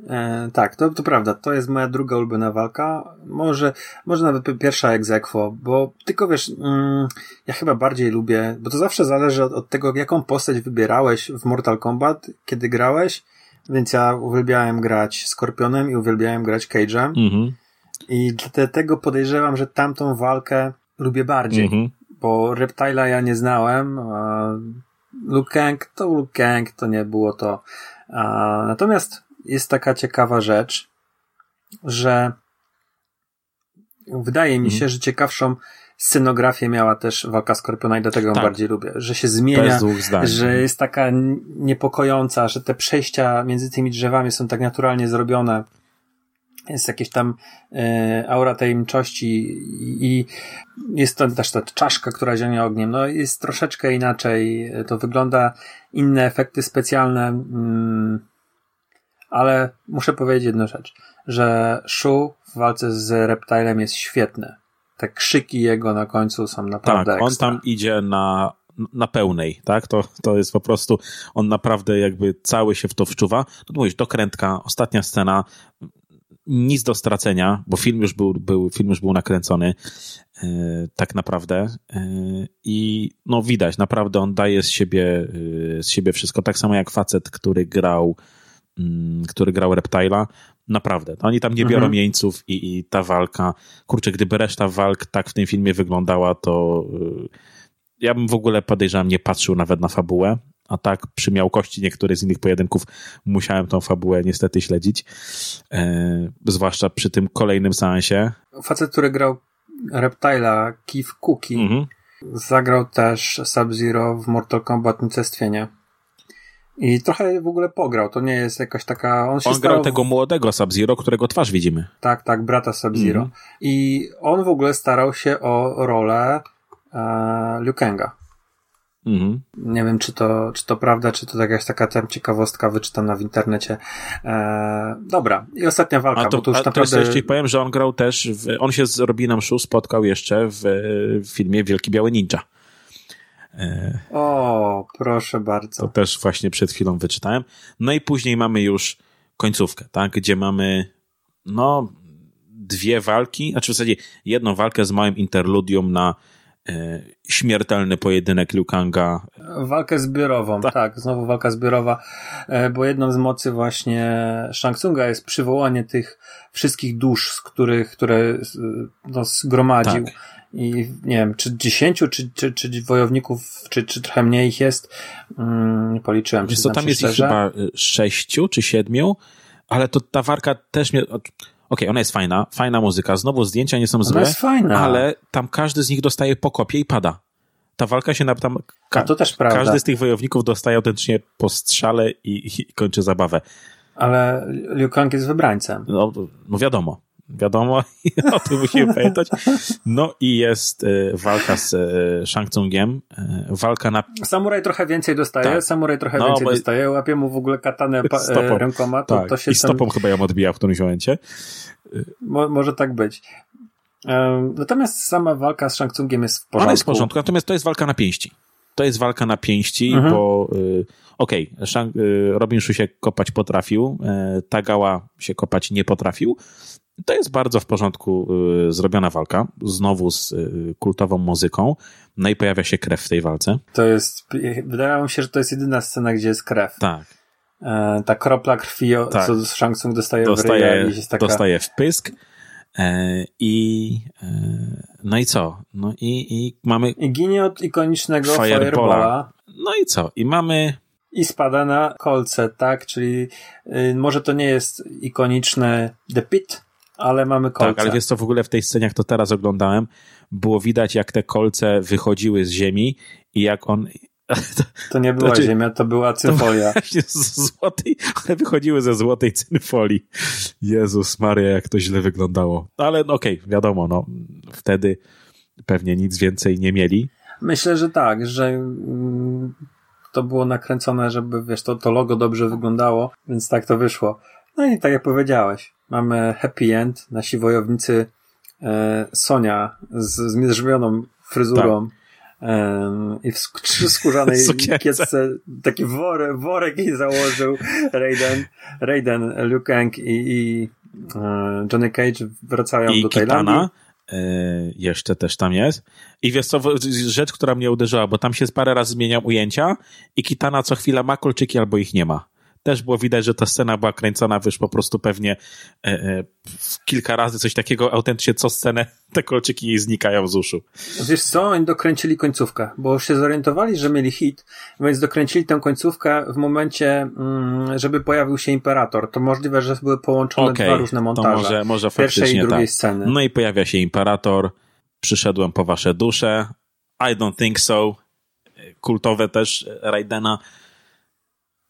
E, tak, to, to prawda. To jest moja druga ulubiona walka. Może, może nawet pierwsza egzekwo, bo tylko wiesz, mm, ja chyba bardziej lubię, bo to zawsze zależy od, od tego, jaką postać wybierałeś w Mortal Kombat, kiedy grałeś, więc ja uwielbiałem grać Skorpionem i uwielbiałem grać Cage'em. Mhm. I dlatego podejrzewam, że tamtą walkę lubię bardziej, mm -hmm. bo Reptile'a ja nie znałem, a Luke Kang to Luke Kang, to nie było to. A, natomiast jest taka ciekawa rzecz, że wydaje mi się, mm. że ciekawszą scenografię miała też walka Skorpiona i dlatego ją tak. bardziej lubię. Że się zmienia, że jest taka niepokojąca, że te przejścia między tymi drzewami są tak naturalnie zrobione jest jakieś tam e, aura tajemniczości i jest to też ta czaszka, która zionie ogniem. No jest troszeczkę inaczej, to wygląda, inne efekty specjalne, mm, ale muszę powiedzieć jedną rzecz, że Shu w walce z Reptilem jest świetny. Te krzyki jego na końcu są naprawdę Tak, on tam idzie na na pełnej, tak? To, to jest po prostu, on naprawdę jakby cały się w to wczuwa. No mówisz, dokrętka, ostatnia scena, nic do stracenia, bo film już był, był, film już był nakręcony e, tak naprawdę. E, i no widać, naprawdę on daje z siebie, e, z siebie wszystko, tak samo jak facet, który grał mm, który grał Reptile'a, naprawdę, oni tam nie biorą mhm. jeńców i, i ta walka, kurczę, gdyby reszta walk tak w tym filmie wyglądała, to ja bym w ogóle podejrzewam nie patrzył nawet na fabułę, a tak przy miałkości niektórych z innych pojedynków musiałem tą fabułę niestety śledzić, e, zwłaszcza przy tym kolejnym seansie. Facet, który grał Reptile'a, Keith Cookie, mhm. zagrał też Sub-Zero w Mortal Kombat Unicestwienie. I trochę w ogóle pograł, to nie jest jakaś taka... On, się on grał tego młodego Sub-Zero, którego twarz widzimy. Tak, tak, brata Sub-Zero. Mhm. I on w ogóle starał się o rolę e, Liu Kanga. Mhm. Nie wiem, czy to, czy to prawda, czy to jakaś taka tam ciekawostka wyczytana w internecie. Eee, dobra, i ostatnia walka, a to, bo to już a naprawdę... To jeszcze powiem, że on grał też, w, on się z Robinem Shu spotkał jeszcze w, w filmie Wielki Biały Ninja. Eee, o, proszę bardzo. To też właśnie przed chwilą wyczytałem. No i później mamy już końcówkę, tak, gdzie mamy, no, dwie walki, znaczy w zasadzie jedną walkę z małym interludium na E, śmiertelny pojedynek Liu Kanga. Walkę zbiorową, tak. tak, znowu walka zbiorowa, e, bo jedną z mocy właśnie Shang Tsunga jest przywołanie tych wszystkich dusz, z których, które no, zgromadził. Tak. I nie wiem, czy dziesięciu, czy, czy, czy wojowników, czy, czy trochę mniej ich jest. Mm, policzyłem. Wiesz co, tam jest ich chyba sześciu, czy siedmiu, ale to ta walka też mnie, okay, ona jest fajna, fajna muzyka, znowu zdjęcia nie są złe, jest fajna. ale tam każdy z nich dostaje po kopie i pada. Ta walka się na tam. Ka to też prawda. Każdy z tych wojowników dostaje autentycznie po strzale i, i kończy zabawę. Ale Liu Kang jest wybrańcem. No, no wiadomo. Wiadomo, o tym musimy pamiętać. No i jest walka z Shang Tsungiem, walka na... Samuraj trochę więcej dostaje, tak. Samuraj trochę no, więcej bo... dostaje, łapie mu w ogóle katanę stopą. rękoma, to, tak. to się I stopą chyba ją odbija w którymś momencie. Mo może tak być. Natomiast sama walka z Shang Tsungiem jest w porządku. Ona jest w porządku, natomiast to jest walka na pięści. To jest walka na pięści, mhm. bo y, okej, okay, Robin Shu się kopać potrafił, y, Tagała się kopać nie potrafił. To jest bardzo w porządku y, zrobiona walka, znowu z y, kultową muzyką, no i pojawia się krew w tej walce. To jest, wydaje mi się, że to jest jedyna scena, gdzie jest krew. Tak. E, ta kropla krwi, tak. co Shang Tsung dostaje, dostaje w jest taka... Dostaje w pysk. E, I e, no i co? No i, i mamy. I ginie od ikonicznego Firebola. Firebola. No i co? I mamy. I spada na kolce, tak? Czyli y, może to nie jest ikoniczne The Pit, ale mamy kolce. Tak, ale wiesz co, w ogóle w tej scenie, jak to teraz oglądałem, było widać, jak te kolce wychodziły z ziemi i jak on to nie była znaczy, ziemia, to była cynfolia. To złotej, one wychodziły ze złotej cynfolii. Jezus Maria, jak to źle wyglądało. Ale no okej, okay, wiadomo, no wtedy pewnie nic więcej nie mieli. Myślę, że tak, że mm, to było nakręcone, żeby wiesz, to, to logo dobrze wyglądało, więc tak to wyszło. No i tak jak powiedziałeś, mamy happy end, nasi wojownicy e, Sonia z zmierzwioną fryzurą. Tak i w skórzanej kiecce taki worek, worek jej założył Raiden, Raiden, Liu Kang i, i e, Johnny Cage wracają I do Tajlandii. E, jeszcze też tam jest. I wiesz co, rzecz, która mnie uderzyła, bo tam się parę razy zmieniał ujęcia i Kitana co chwila ma kolczyki albo ich nie ma też było widać, że ta scena była kręcona, wiesz, po prostu pewnie e, e, kilka razy coś takiego, autentycznie co scenę te kolczyki jej znikają z uszu. Wiesz co, oni dokręcili końcówkę, bo się zorientowali, że mieli hit, więc dokręcili tę końcówkę w momencie, mm, żeby pojawił się Imperator. To możliwe, że były połączone okay, dwa różne montaże. To może, może pierwszej i drugiej tak. sceny. No i pojawia się Imperator, przyszedłem po wasze dusze, I don't think so, kultowe też Raidena,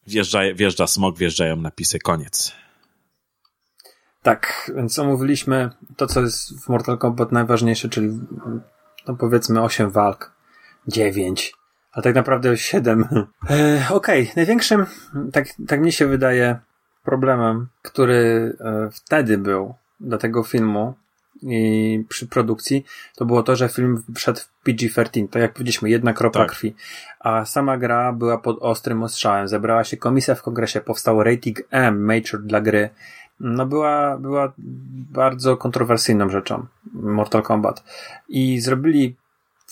wjeżdża, wjeżdża smog, wjeżdżają napisy, koniec. Tak, więc omówiliśmy to, co jest w Mortal Kombat najważniejsze, czyli no powiedzmy 8 walk, 9, ale tak naprawdę 7. E, Okej, okay. największym, tak, tak mi się wydaje, problemem, który e, wtedy był do tego filmu, przy produkcji, to było to, że film wszedł w PG-13, tak jak powiedzieliśmy, jedna kropla tak. krwi. A sama gra była pod ostrym ostrzałem. Zebrała się komisja w kongresie, powstał rating M, Major dla gry. No była, była bardzo kontrowersyjną rzeczą Mortal Kombat. I zrobili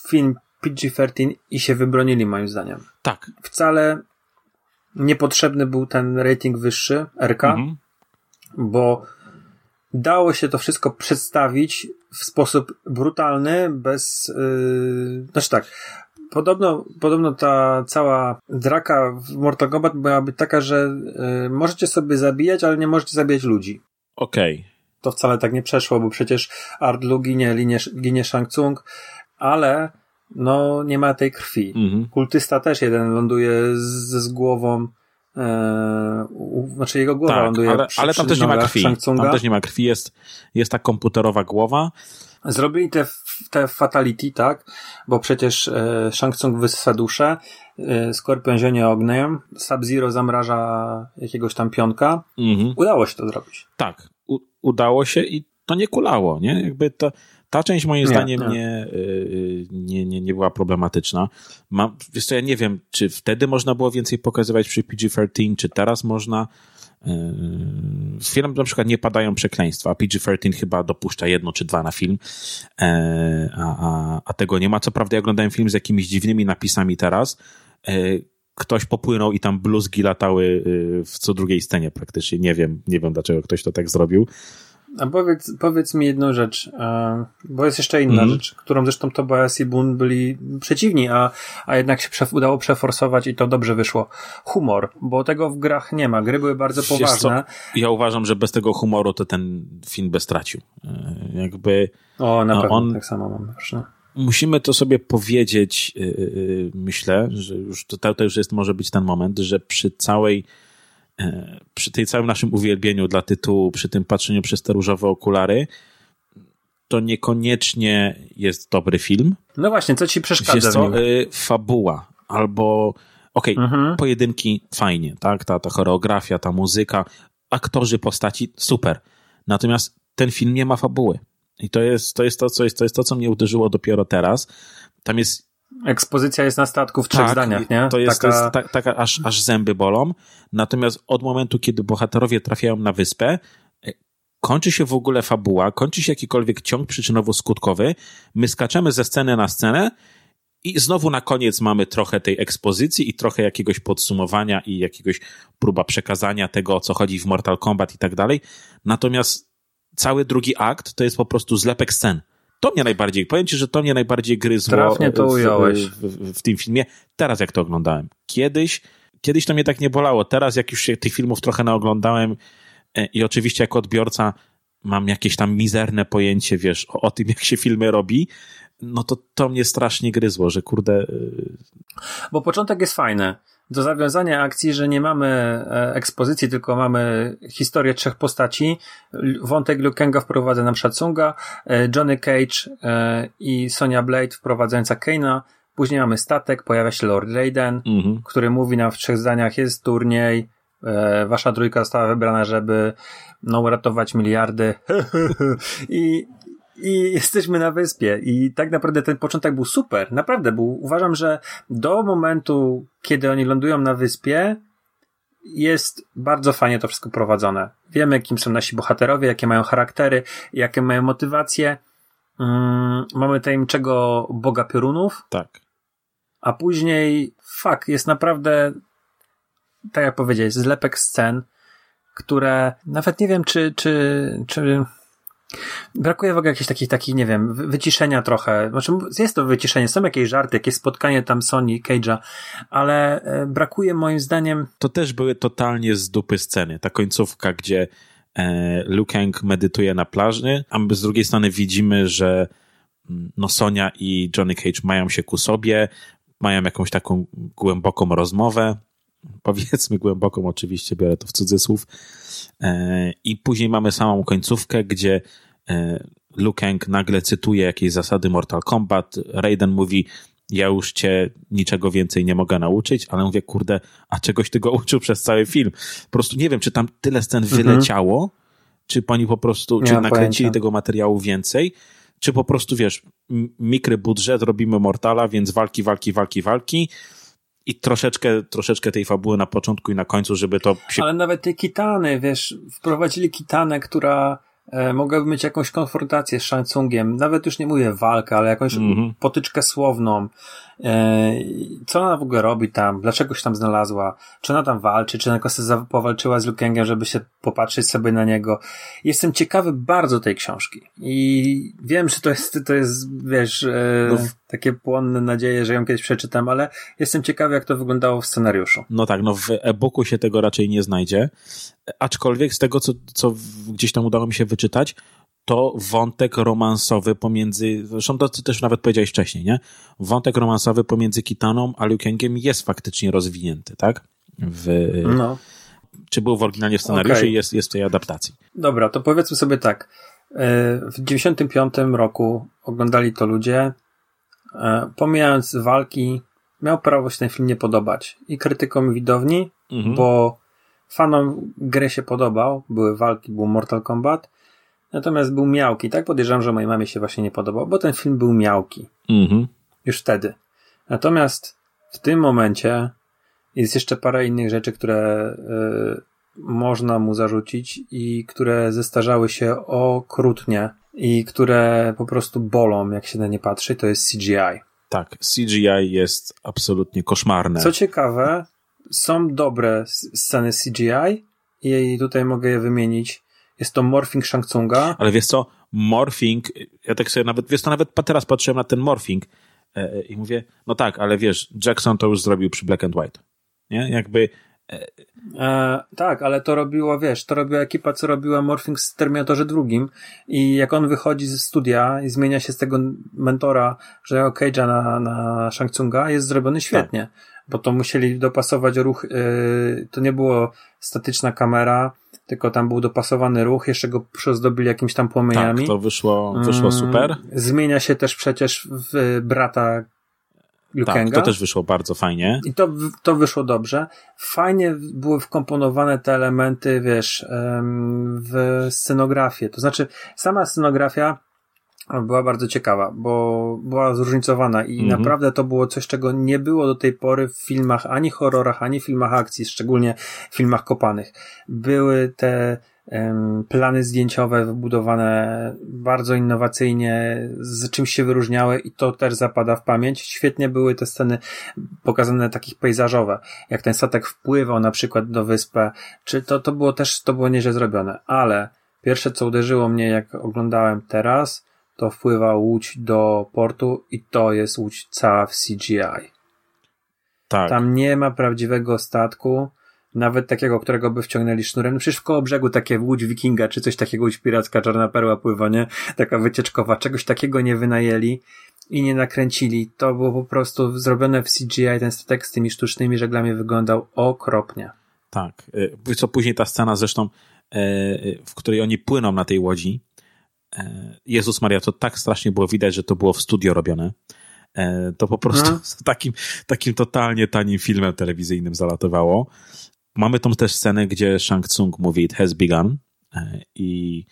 film PG-13 i się wybronili moim zdaniem. Tak. Wcale niepotrzebny był ten rating wyższy, RK, mhm. bo dało się to wszystko przedstawić w sposób brutalny, bez, yy, znaczy tak, podobno, podobno ta cała draka w Mortal Kombat byłaby taka, że yy, możecie sobie zabijać, ale nie możecie zabijać ludzi. Okej. Okay. To wcale tak nie przeszło, bo przecież Ardlu ginie, ginie, ginie Shang Tsung, ale no nie ma tej krwi. Mhm. Kultysta też jeden ląduje z, z głową Eee, znaczy jego głowa tak, ląduje ale, przy, ale tam też nie ma krwi. Tam też nie ma krwi, jest, jest ta komputerowa głowa. Zrobili te, te fatality, tak? Bo przecież e, Shang Tsung wysysa duszę, e, Skorpion ogniem, Sub-Zero zamraża jakiegoś tam pionka. Mhm. Udało się to zrobić. Tak, u, udało się i to nie kulało, nie? Jakby to, ta część moim nie, zdaniem nie. Nie, y, nie, nie, nie była problematyczna. Mam, wiesz co, ja nie wiem, czy wtedy można było więcej pokazywać przy PG-13, czy teraz można. W y, filmie na przykład nie padają przekleństwa, a PG-13 chyba dopuszcza jedno czy dwa na film, e, a, a, a tego nie ma. Co prawda ja oglądałem film z jakimiś dziwnymi napisami teraz, e, ktoś popłynął i tam bluzgi latały y, w co drugiej scenie praktycznie. Nie wiem, nie wiem dlaczego ktoś to tak zrobił. A powiedz, powiedz mi jedną rzecz, bo jest jeszcze inna mm. rzecz, którą zresztą Tobias i Boone byli przeciwni, a, a jednak się prze, udało przeforsować i to dobrze wyszło. Humor, bo tego w grach nie ma. Gry były bardzo poważne. Ja uważam, że bez tego humoru to ten film by stracił. E, jakby... O, na pewno, on, tak samo mam. Proszę. Musimy to sobie powiedzieć, yy, myślę, że już to, to już jest, może być ten moment, że przy całej e, przy tej całym naszym uwielbieniu dla tytułu, przy tym patrzeniu przez te różowe okulary, to niekoniecznie jest dobry film. No właśnie, co ci przeszkadza Jest to y, fabuła, albo okej, Mhm. pojedynki fajnie, tak, ta, ta choreografia, ta muzyka, aktorzy postaci, super. Natomiast ten film nie ma fabuły. I to jest to, jest to, co, jest, to jest to, co mnie uderzyło dopiero teraz. Tam jest Ekspozycja jest na statku w trzech zdaniach, nie? To jest, Taka... to jest tak, taka, aż, aż zęby bolą. Natomiast od momentu, kiedy bohaterowie trafiają na wyspę, e, kończy się w ogóle fabuła, kończy się jakikolwiek ciąg przyczynowo-skutkowy, my skaczemy ze sceny na scenę i znowu na koniec mamy trochę tej ekspozycji i trochę jakiegoś podsumowania i jakiegoś próba przekazania tego, o co chodzi w Mortal Kombat i tak dalej. Natomiast cały drugi akt to jest po prostu zlepek scen. To mnie najbardziej, powiem ci, że to mnie najbardziej gryzło Trafnie to ująłeś. w, w, w tym filmie. Teraz jak to oglądałem. Kiedyś, kiedyś to mnie tak nie bolało. Teraz jak już się tych filmów trochę naoglądałem e, i oczywiście jako odbiorca mam jakieś tam mizerne pojęcie, wiesz, o, o tym, jak się filmy robi, no to to mnie strasznie gryzło, że kurde... y, Bo początek jest fajny. Do zawiązania akcji, że nie mamy e, ekspozycji, tylko mamy historię trzech postaci. Wątek Liu Kanga wprowadza nam Shatsunga, e, Johnny Cage e, i Sonya Blade wprowadzająca Kane'a. Później mamy statek, pojawia się Lord Raiden, mhm. który mówi nam w trzech zdaniach, jest turniej, wasza trójka została wybrana, żeby no, uratować miliardy. I, I jesteśmy na wyspie. I tak naprawdę ten początek był super. Naprawdę był. Uważam, że do momentu, kiedy oni lądują na wyspie, jest bardzo fajnie to wszystko prowadzone. Wiemy, kim są nasi bohaterowie, jakie mają charaktery, jakie mają motywacje. Mm, mamy tajemniczego boga piorunów, Tak. a później, fuck, jest naprawdę, tak jak powiedziałeś, zlepek scen, które nawet nie wiem, czy, czy, czy brakuje w ogóle jakichś takich, takich, nie wiem, wy- wyciszenia trochę. Znaczy, jest to wyciszenie, są jakieś żarty, jakieś spotkanie tam Sony Cage'a, ale e, brakuje moim zdaniem To też były totalnie z dupy sceny. Ta końcówka, gdzie e, Liu Kang medytuje na plaży, a my z drugiej strony widzimy, że no Sonia i Johnny Cage mają się ku sobie, mają jakąś taką głęboką rozmowę. Powiedzmy głęboką, oczywiście, biorę to w cudzysłów. E, I później mamy samą końcówkę, gdzie e, Liu Kang nagle cytuje jakieś zasady Mortal Kombat. Raiden mówi, ja już cię niczego więcej nie mogę nauczyć, ale mówię, kurde, a czegoś ty go uczył przez cały film. Po prostu nie wiem, czy tam tyle scen wyleciało, czy oni po prostu, Nie czy nakręcili pojęcia. tego materiału więcej, czy po prostu, wiesz, mikry budżet, robimy Mortala, więc walki, walki, walki, walki i troszeczkę, troszeczkę tej fabuły na początku i na końcu, żeby to się... Ale nawet te kitany, wiesz, wprowadzili kitanę, która e, mogłaby mieć jakąś konfrontację z Shansungiem. Nawet już nie mówię walkę, ale jakąś Mhm. potyczkę słowną. E, co ona w ogóle robi tam? Dlaczego się tam znalazła? Czy ona tam walczy? Czy ona tylko powalczyła z Liu Kangiem, żeby się popatrzeć sobie na niego? Jestem ciekawy bardzo tej książki. I wiem, że to jest, to jest, wiesz, e, No takie płonne nadzieje, że ją kiedyś przeczytam, ale jestem ciekawy, jak to wyglądało w scenariuszu. No tak, no w e-booku się tego raczej nie znajdzie. Aczkolwiek z tego, co, co gdzieś tam udało mi się wyczytać, to wątek romansowy pomiędzy, zresztą to ty też nawet powiedziałeś wcześniej, nie? Wątek romansowy pomiędzy Kitaną a Liu Kangiem jest faktycznie rozwinięty, tak? W, No. Czy był w oryginalnie w scenariuszu Okej. i jest, jest w tej adaptacji. Dobra, to powiedzmy sobie tak. E, W 95 roku oglądali to ludzie. E, Pomijając walki, miał prawo się ten film nie podobać. I krytykom i widowni, Mhm. bo fanom gry się podobał. Były walki, był Mortal Kombat. Natomiast był miałki. Tak podejrzewam, że mojej mamie się właśnie nie podobał, bo ten film był miałki. Mhm. Już wtedy. Natomiast w tym momencie jest jeszcze parę innych rzeczy, które y, można mu zarzucić i które zestarzały się okrutnie i które po prostu bolą, jak się na nie patrzy, to jest CGI. Tak, CGI jest absolutnie koszmarne. Co ciekawe, są dobre sceny CGI i tutaj mogę je wymienić. Jest to Morphing Shang Tsunga. Ale wiesz co, morphing, ja tak sobie nawet, wiesz to nawet teraz patrzyłem na ten morphing e, i mówię, no tak, ale wiesz, Jackson to już zrobił przy Black and White. Nie? Jakby, E, tak, ale to robiło, wiesz, to robiła ekipa, co robiła Morphing w Terminatorze drugim i jak on wychodzi ze studia i zmienia się z tego mentora, że Cage'a na, na Shang Tsunga, jest zrobiony świetnie. bo to musieli dopasować ruch, yy, to nie było statyczna kamera, tylko tam był dopasowany ruch, jeszcze go przezdobili jakimiś tam płomieniami. Tak, to wyszło, wyszło mm, super. Zmienia się też przecież w brata Lukenga. Tak, to też wyszło bardzo fajnie. I to, to wyszło dobrze. Fajnie były wkomponowane te elementy, wiesz, w scenografię. To znaczy, sama scenografia była bardzo ciekawa, bo była zróżnicowana i mhm. naprawdę to było coś, czego nie było do tej pory w filmach, ani horrorach, ani filmach akcji, szczególnie w filmach kopanych. Były te plany zdjęciowe wybudowane bardzo innowacyjnie, z czymś się wyróżniały i to też zapada w pamięć. Świetnie były te sceny pokazane takich pejzażowe, jak ten statek wpływał na przykład do wyspy, czy to, to było też, to było nieźle zrobione, ale pierwsze co uderzyło mnie jak oglądałem teraz, to wpływa łódź do portu i to jest łódź cała w CGI. Tak. Tam nie ma prawdziwego statku, nawet takiego, którego by wciągnęli sznurem. No przecież w koło brzegu takie łódź wikinga, czy coś takiego, łódź piracka, czarna perła pływa, nie? Taka wycieczkowa. Czegoś takiego nie wynajęli i nie nakręcili. To było po prostu zrobione w CGI, ten statek z tymi sztucznymi żeglami wyglądał okropnie. Tak. Y, co później ta scena zresztą, e, w której oni płyną na tej łodzi, Jezus Maria, to tak strasznie było widać, że to było w studio robione. E, to po prostu no. takim, takim totalnie tanim filmem telewizyjnym zalatywało. Mamy tą też scenę, gdzie Shang Tsung mówi it has begun e, i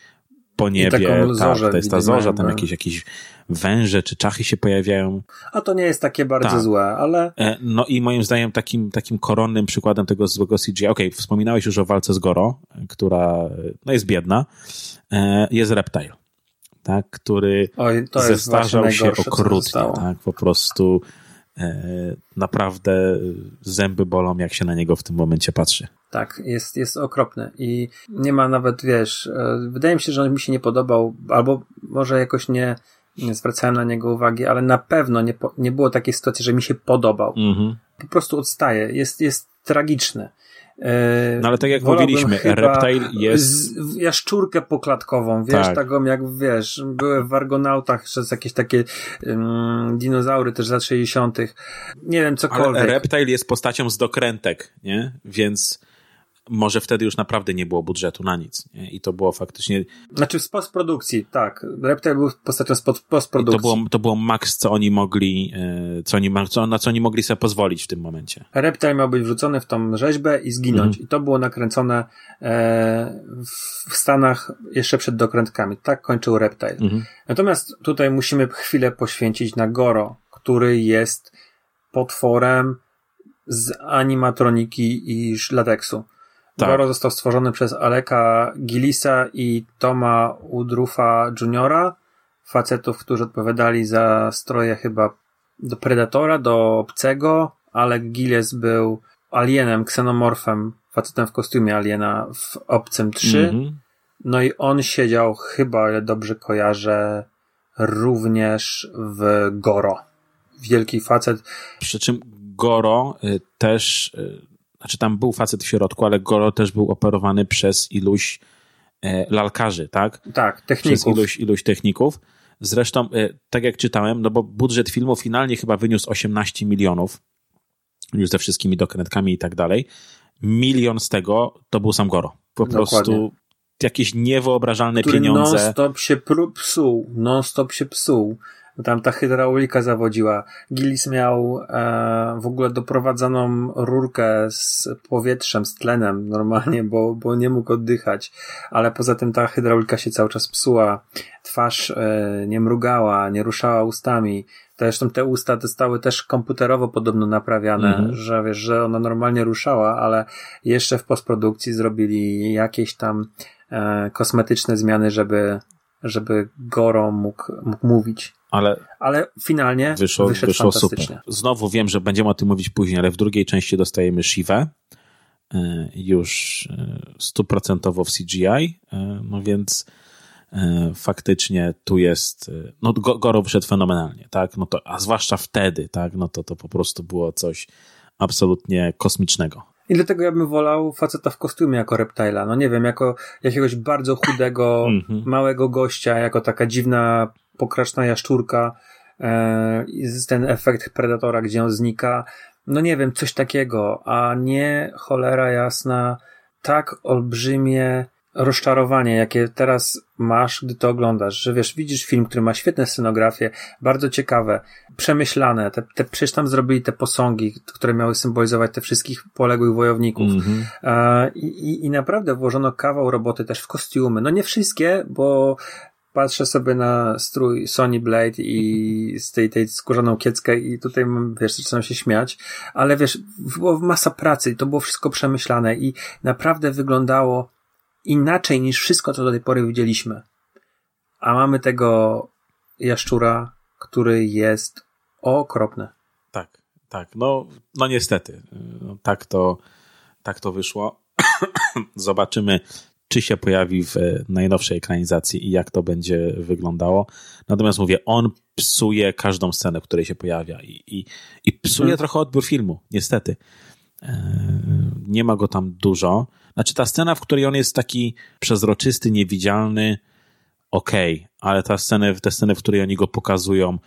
po niebie, I tak, to jest ta zorza, tam jakieś, jakieś węże czy czachy się pojawiają. A to nie jest takie bardzo tak. złe, ale... E, no i moim zdaniem takim, takim koronnym przykładem tego złego CGI, okej, okay, wspominałeś już o walce z Goro, która no jest biedna, e, jest Reptile, tak, który Oj, zestarzał się okrutnie, tak, po prostu E, naprawdę zęby bolą, jak się na niego w tym momencie patrzy. Tak, jest, jest okropny i nie ma nawet, wiesz, e, wydaje mi się, że on mi się nie podobał, albo może jakoś nie, nie zwracałem na niego uwagi, ale na pewno nie, nie było takiej sytuacji, że mi się podobał. Mhm. Po prostu odstaje, jest, jest tragiczny. No ale tak jak mówiliśmy, Reptile jest... jaszczurkę poklatkową, wiesz, tak. taką jak, wiesz, były w Argonautach przez jakieś takie um, dinozaury też z lat 60. Nie wiem, cokolwiek. Ale Reptile jest postacią z dokrętek, nie? Więc może wtedy już naprawdę nie było budżetu na nic. Nie? I to było faktycznie. Znaczy z postprodukcji, tak. Reptile był postacią z postprodukcji. To było, to było maks, co oni mogli, e, co oni, co, na co oni mogli sobie pozwolić w tym momencie. Reptile miał być wrzucony w tą rzeźbę i zginąć. Mhm. I to było nakręcone e, w Stanach jeszcze przed dokrętkami. Tak kończył Reptile. Mhm. Natomiast tutaj musimy chwilę poświęcić na Goro, który jest potworem z animatroniki i lateksu. Tak. Goro został stworzony przez Aleka Gillisa i Toma Udrufa Juniora, facetów, którzy odpowiadali za stroje chyba do Predatora, do Obcego. Alec Gillis był alienem, ksenomorfem, facetem w kostiumie aliena w Obcym 3. Mm -hmm. No i on siedział chyba, ale dobrze kojarzę, również w Goro. Wielki facet. Przy czym Goro y, też y, znaczy tam był facet w środku, ale Goro też był operowany przez iluś e, lalkarzy, tak? Tak, techników. Przez iluś, iluś techników. Zresztą, e, tak jak czytałem, no bo budżet filmu finalnie chyba wyniósł 18 milionów, już ze wszystkimi dokrętkami i tak dalej. Milion z tego to był sam Goro. Po Dokładnie. prostu jakieś niewyobrażalne Który pieniądze. non-stop się psuł, non-stop się psuł tam ta hydraulika zawodziła. Gillis miał e, w ogóle doprowadzoną rurkę z powietrzem, z tlenem normalnie, bo, bo nie mógł oddychać, ale poza tym ta hydraulika się cały czas psuła. Twarz e, nie mrugała, nie ruszała ustami. Zresztą te usta zostały też komputerowo podobno naprawiane, mhm. że wiesz, że ona normalnie ruszała, ale jeszcze w postprodukcji zrobili jakieś tam e, kosmetyczne zmiany, żeby żeby Goro mógł, mógł mówić. Ale, ale finalnie wyszło, wyszło super. Znowu wiem, że będziemy o tym mówić później, ale w drugiej części dostajemy Shivę e, już e, stuprocentowo w CGI, e, no więc faktycznie tu jest, no Goro wyszedł fenomenalnie, tak, no to, a zwłaszcza wtedy, tak, no to to po prostu było coś absolutnie kosmicznego. I dlatego ja bym wolał faceta w kostiumie jako reptila. No nie wiem, jako jakiegoś bardzo chudego, mhm. małego gościa, jako taka dziwna, pokraczna jaszczurka. E, ten efekt Predatora, gdzie on znika. no nie wiem, coś takiego, a nie cholera jasna, tak olbrzymie rozczarowanie, jakie teraz masz, gdy to oglądasz, że wiesz, widzisz film, który ma świetne scenografię, bardzo ciekawe, przemyślane, te, te, przecież tam zrobili te posągi, które miały symbolizować te wszystkich poległych wojowników mm -hmm. e, i, i naprawdę włożono kawał roboty też w kostiumy, no nie wszystkie, bo patrzę sobie na strój Sony Blade i z tej, tej skórzaną kieckę i tutaj, wiesz, zaczynam się śmiać, ale wiesz, było masa pracy i to było wszystko przemyślane i naprawdę wyglądało inaczej niż wszystko, co do tej pory widzieliśmy. A mamy tego jaszczura, który jest okropny. Tak, tak. No, no niestety. No, tak, to, tak to wyszło. Zobaczymy, czy się pojawi w najnowszej ekranizacji i jak to będzie wyglądało. Natomiast mówię, on psuje każdą scenę, w której się pojawia i, i, i psuje hmm. trochę odbiór filmu, niestety. E, nie ma go tam dużo. Znaczy ta scena, w której on jest taki przezroczysty, niewidzialny, okej, okay, ale ta scena, te sceny, w której oni go pokazują,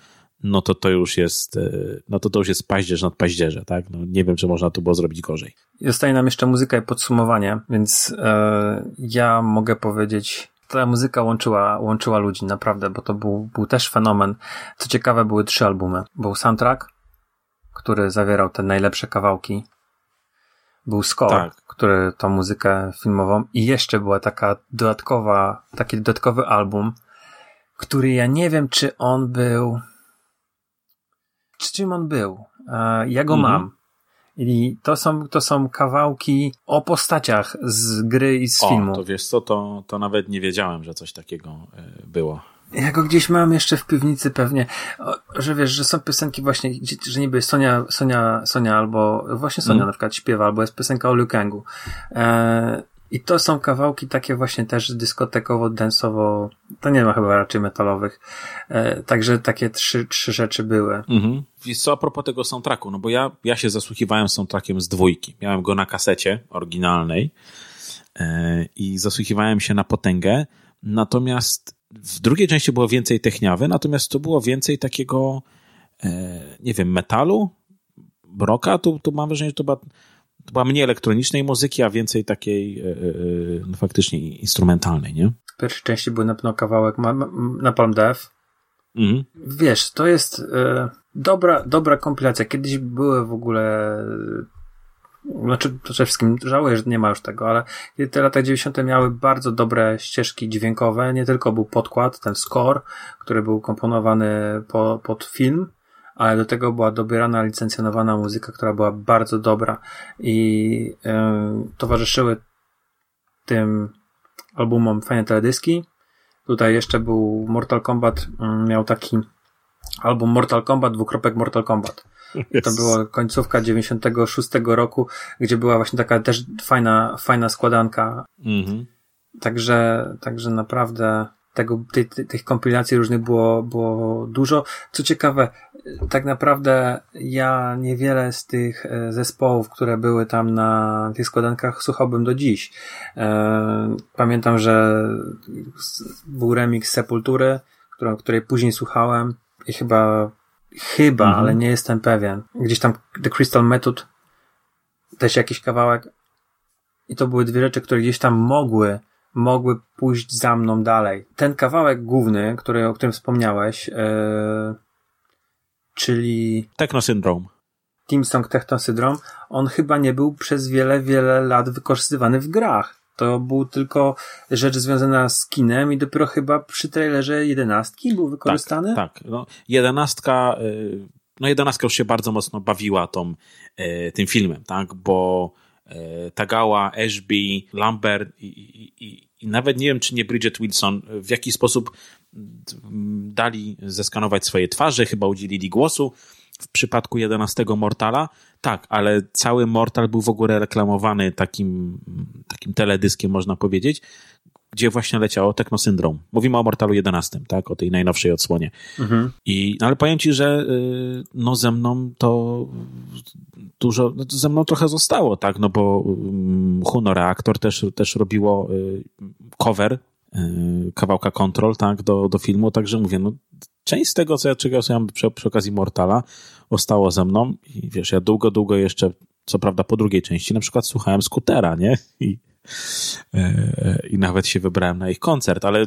no to to już jest, e, no to to już jest paździerz nad paździerze, tak? No nie wiem, czy można to było zrobić gorzej. Zostaje nam jeszcze muzyka i podsumowanie, więc e, ja mogę powiedzieć, ta muzyka łączyła, łączyła ludzi, naprawdę, bo to był, był też fenomen. Co ciekawe, były trzy albumy. Był soundtrack, który zawierał te najlepsze kawałki. Był score, tak. który tą muzykę filmową i jeszcze była taka dodatkowa, taki dodatkowy album, który ja nie wiem, czy on był czym on był. E, ja go mhm. mam. I to są, to są kawałki o postaciach z gry i z o, filmu. to wiesz co, to, to nawet nie wiedziałem, że coś takiego e, było. Ja go gdzieś mam jeszcze w piwnicy pewnie, że wiesz, że są piosenki właśnie, że niby Sonia, Sonia, Sonia albo właśnie Sonia mm. na przykład śpiewa, albo jest piosenka o Liu Kangu. E, i to są kawałki takie właśnie też dyskotekowo, densowo, to nie ma chyba raczej metalowych. E, także takie trzy, trzy rzeczy były. Mhm. I co a propos tego soundtracku, no bo ja, ja się zasłuchiwałem soundtrackiem z dwójki. Miałem go na kasecie oryginalnej e, i zasłuchiwałem się na potęgę. Natomiast w drugiej części było więcej techniawy, natomiast to było więcej takiego, e, nie wiem, metalu, broka. Tu, tu mam wrażenie, że to była to była mniej elektronicznej muzyki, a więcej takiej e, e, no, faktycznie instrumentalnej, nie? W pierwszej części był na pewno kawałek na Palm Death. Mhm. Wiesz, to jest dobra, dobra kompilacja. Kiedyś były w ogóle znaczy przede wszystkim żałuję, że nie ma już tego, ale te lata 90. miały bardzo dobre ścieżki dźwiękowe, nie tylko był podkład, ten score, który był komponowany po, pod film, ale do tego była dobierana, licencjonowana muzyka, która była bardzo dobra i yy, towarzyszyły tym albumom fajne teledyski. Tutaj jeszcze był Mortal Kombat, yy, miał taki album Mortal Kombat, dwukropek Mortal Kombat. Yes. To była końcówka 96 roku, gdzie była właśnie taka też fajna, fajna składanka. Mm -hmm. Także, także naprawdę tego, tej, tych kompilacji różnych było, było dużo. Co ciekawe, tak naprawdę ja niewiele z tych e, zespołów, które były tam na tych składankach słuchałbym do dziś. E, pamiętam, że był remix Sepultury, której później słuchałem i chyba, chyba, mhm. ale nie jestem pewien. Gdzieś tam The Crystal Method też jakiś kawałek i to były dwie rzeczy, które gdzieś tam mogły mogły pójść za mną dalej. Ten kawałek główny, który, o którym wspomniałeś, yy, czyli... Techno Syndrome. Team Song Techno Syndrome, on chyba nie był przez wiele, wiele lat wykorzystywany w grach. To był tylko rzecz związana z kinem i dopiero chyba przy trailerze jedenastki był wykorzystany? Tak, tak. No, jedenastka, y, no jedenastka już się bardzo mocno bawiła tą, y, tym filmem, tak, bo E, Tagała, Ashby, Lambert i, i, i, nawet nie wiem, czy nie Bridget Wilson w jakiś sposób dali zeskanować swoje twarze, chyba udzielili głosu w przypadku 11 Mortala. Tak, ale cały Mortal był w ogóle reklamowany takim, takim teledyskiem, można powiedzieć, gdzie właśnie leciało Techno Syndrome. Mówimy o Mortalu 11, tak? O tej najnowszej odsłonie. Mhm. I, no ale powiem ci, że y, no ze mną to dużo, no ze mną trochę zostało, tak? No bo um, Huno Reaktor też, też robiło y, cover y, kawałka Control, tak? Do, do filmu, także mówię, no część z tego, co ja czego ja przy, przy okazji Mortala, ostało ze mną i wiesz, ja długo, długo jeszcze, co prawda po drugiej części, na przykład słuchałem Skutera, nie? I, e, i nawet się wybrałem na ich koncert, ale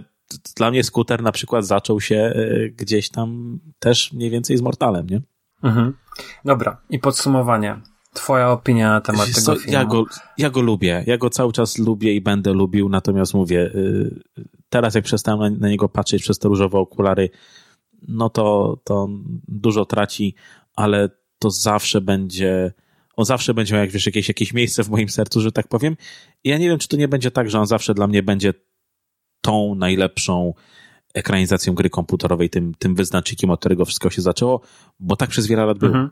dla mnie skuter na przykład zaczął się e, gdzieś tam też mniej więcej z Mortalem, nie? Mhm. Dobra, i podsumowanie. Twoja opinia na temat tego co, filmu? Ja go, ja go lubię. Ja go cały czas lubię i będę lubił, natomiast mówię, y, teraz jak przestałem na, na niego patrzeć przez te różowe okulary, no to, to dużo traci, ale to zawsze będzie, on zawsze będzie miał jak wiesz, jakieś, jakieś miejsce w moim sercu, że tak powiem. I ja nie wiem, czy to nie będzie tak, że on zawsze dla mnie będzie tą najlepszą ekranizacją gry komputerowej, tym, tym wyznacznikiem, od którego wszystko się zaczęło, bo tak przez wiele lat było. Mhm.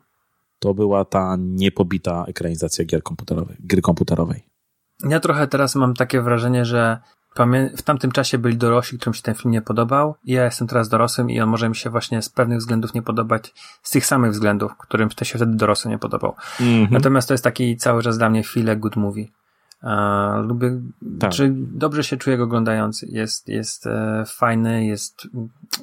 To była ta niepobita ekranizacja gier komputerowej, gry komputerowej. Ja trochę teraz mam takie wrażenie, że w tamtym czasie byli dorośli, którym się ten film nie podobał. Ja jestem teraz dorosłym i on może mi się właśnie z pewnych względów nie podobać, z tych samych względów, którym to się wtedy dorosły nie podobał. Mhm. Natomiast to jest taki cały czas dla mnie feel good movie. Lubię, Tak. czy dobrze się czuję go oglądając. Jest, jest e, fajny, jest,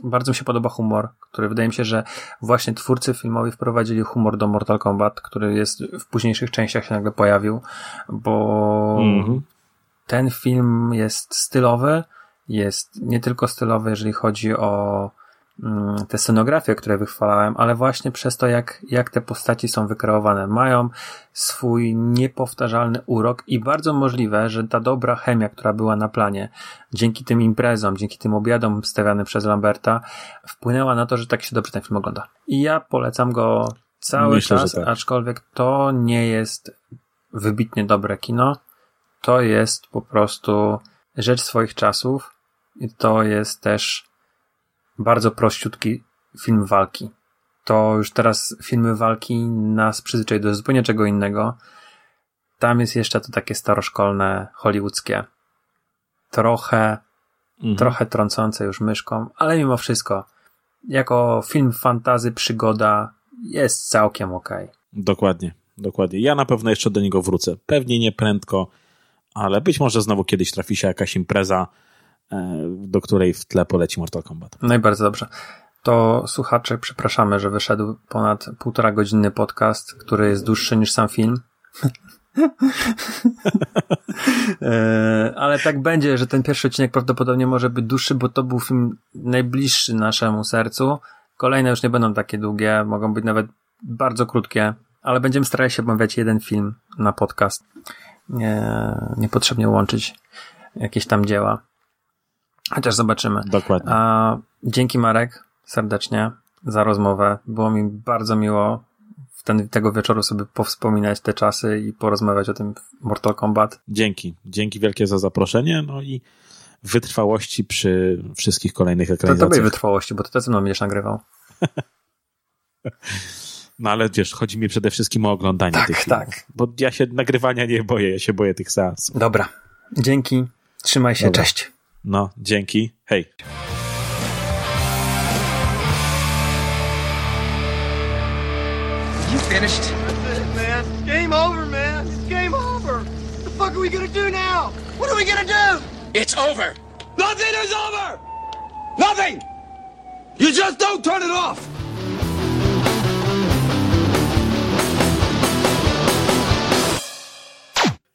bardzo mi się podoba humor, który wydaje mi się, że właśnie twórcy filmowi wprowadzili humor do Mortal Kombat, który jest w późniejszych częściach się nagle pojawił, bo Mhm. Ten film jest stylowy, jest nie tylko stylowy, jeżeli chodzi o mm, te scenografie, które wychwalałem, ale właśnie przez to, jak, jak te postaci są wykreowane. Mają swój niepowtarzalny urok i bardzo możliwe, że ta dobra chemia, która była na planie, dzięki tym imprezom, dzięki tym obiadom stawianym przez Lamberta, wpłynęła na to, że tak się dobrze ten film ogląda. I ja polecam go cały Myślę, czas, tak. aczkolwiek to nie jest wybitnie dobre kino. To jest po prostu rzecz swoich czasów i to jest też bardzo prościutki film walki. To już teraz filmy walki nas przyzwyczai do zupełnie czego innego. Tam jest jeszcze to takie staroszkolne, hollywoodzkie. Trochę, Mhm. trochę trącące już myszką, ale mimo wszystko, jako film fantazy, przygoda, jest całkiem okej. Dokładnie, dokładnie. Ja na pewno jeszcze do niego wrócę. Pewnie nie prędko, ale być może znowu kiedyś trafi się jakaś impreza, e, do której w tle poleci Mortal Kombat. No i bardzo dobrze. To słuchacze, przepraszamy, że wyszedł ponad półtora godzinny podcast, który jest dłuższy niż sam film. E, Ale tak będzie, że ten pierwszy odcinek prawdopodobnie może być dłuższy, bo to był film najbliższy naszemu sercu. Kolejne już nie będą takie długie, mogą być nawet bardzo krótkie, ale będziemy starali się omawiać jeden film na podcast. Nie, niepotrzebnie łączyć jakieś tam dzieła. Chociaż zobaczymy. Dokładnie. A dzięki Marek serdecznie za rozmowę. Było mi bardzo miło w ten, tego wieczoru sobie powspominać te czasy i porozmawiać o tym Mortal Kombat. Dzięki. Dzięki wielkie za zaproszenie, no i wytrwałości przy wszystkich kolejnych To ekranizacjach. tobie wytrwałości, bo to ty ze mną będziesz nagrywał. No ale wiesz, chodzi mi przede wszystkim o oglądanie Tak, tych filmów. tak. Bo ja się nagrywania nie boję, ja się boję tych seansów. Dobra. Dzięki. Trzymaj się. Dobra. Cześć. No, dzięki. Hej. You finished? That's it, man. It's game over, man. It's game over. What the fuck are we gonna do now? What are we gonna do? It's over. Nothing is over! Nothing! You just don't turn it off!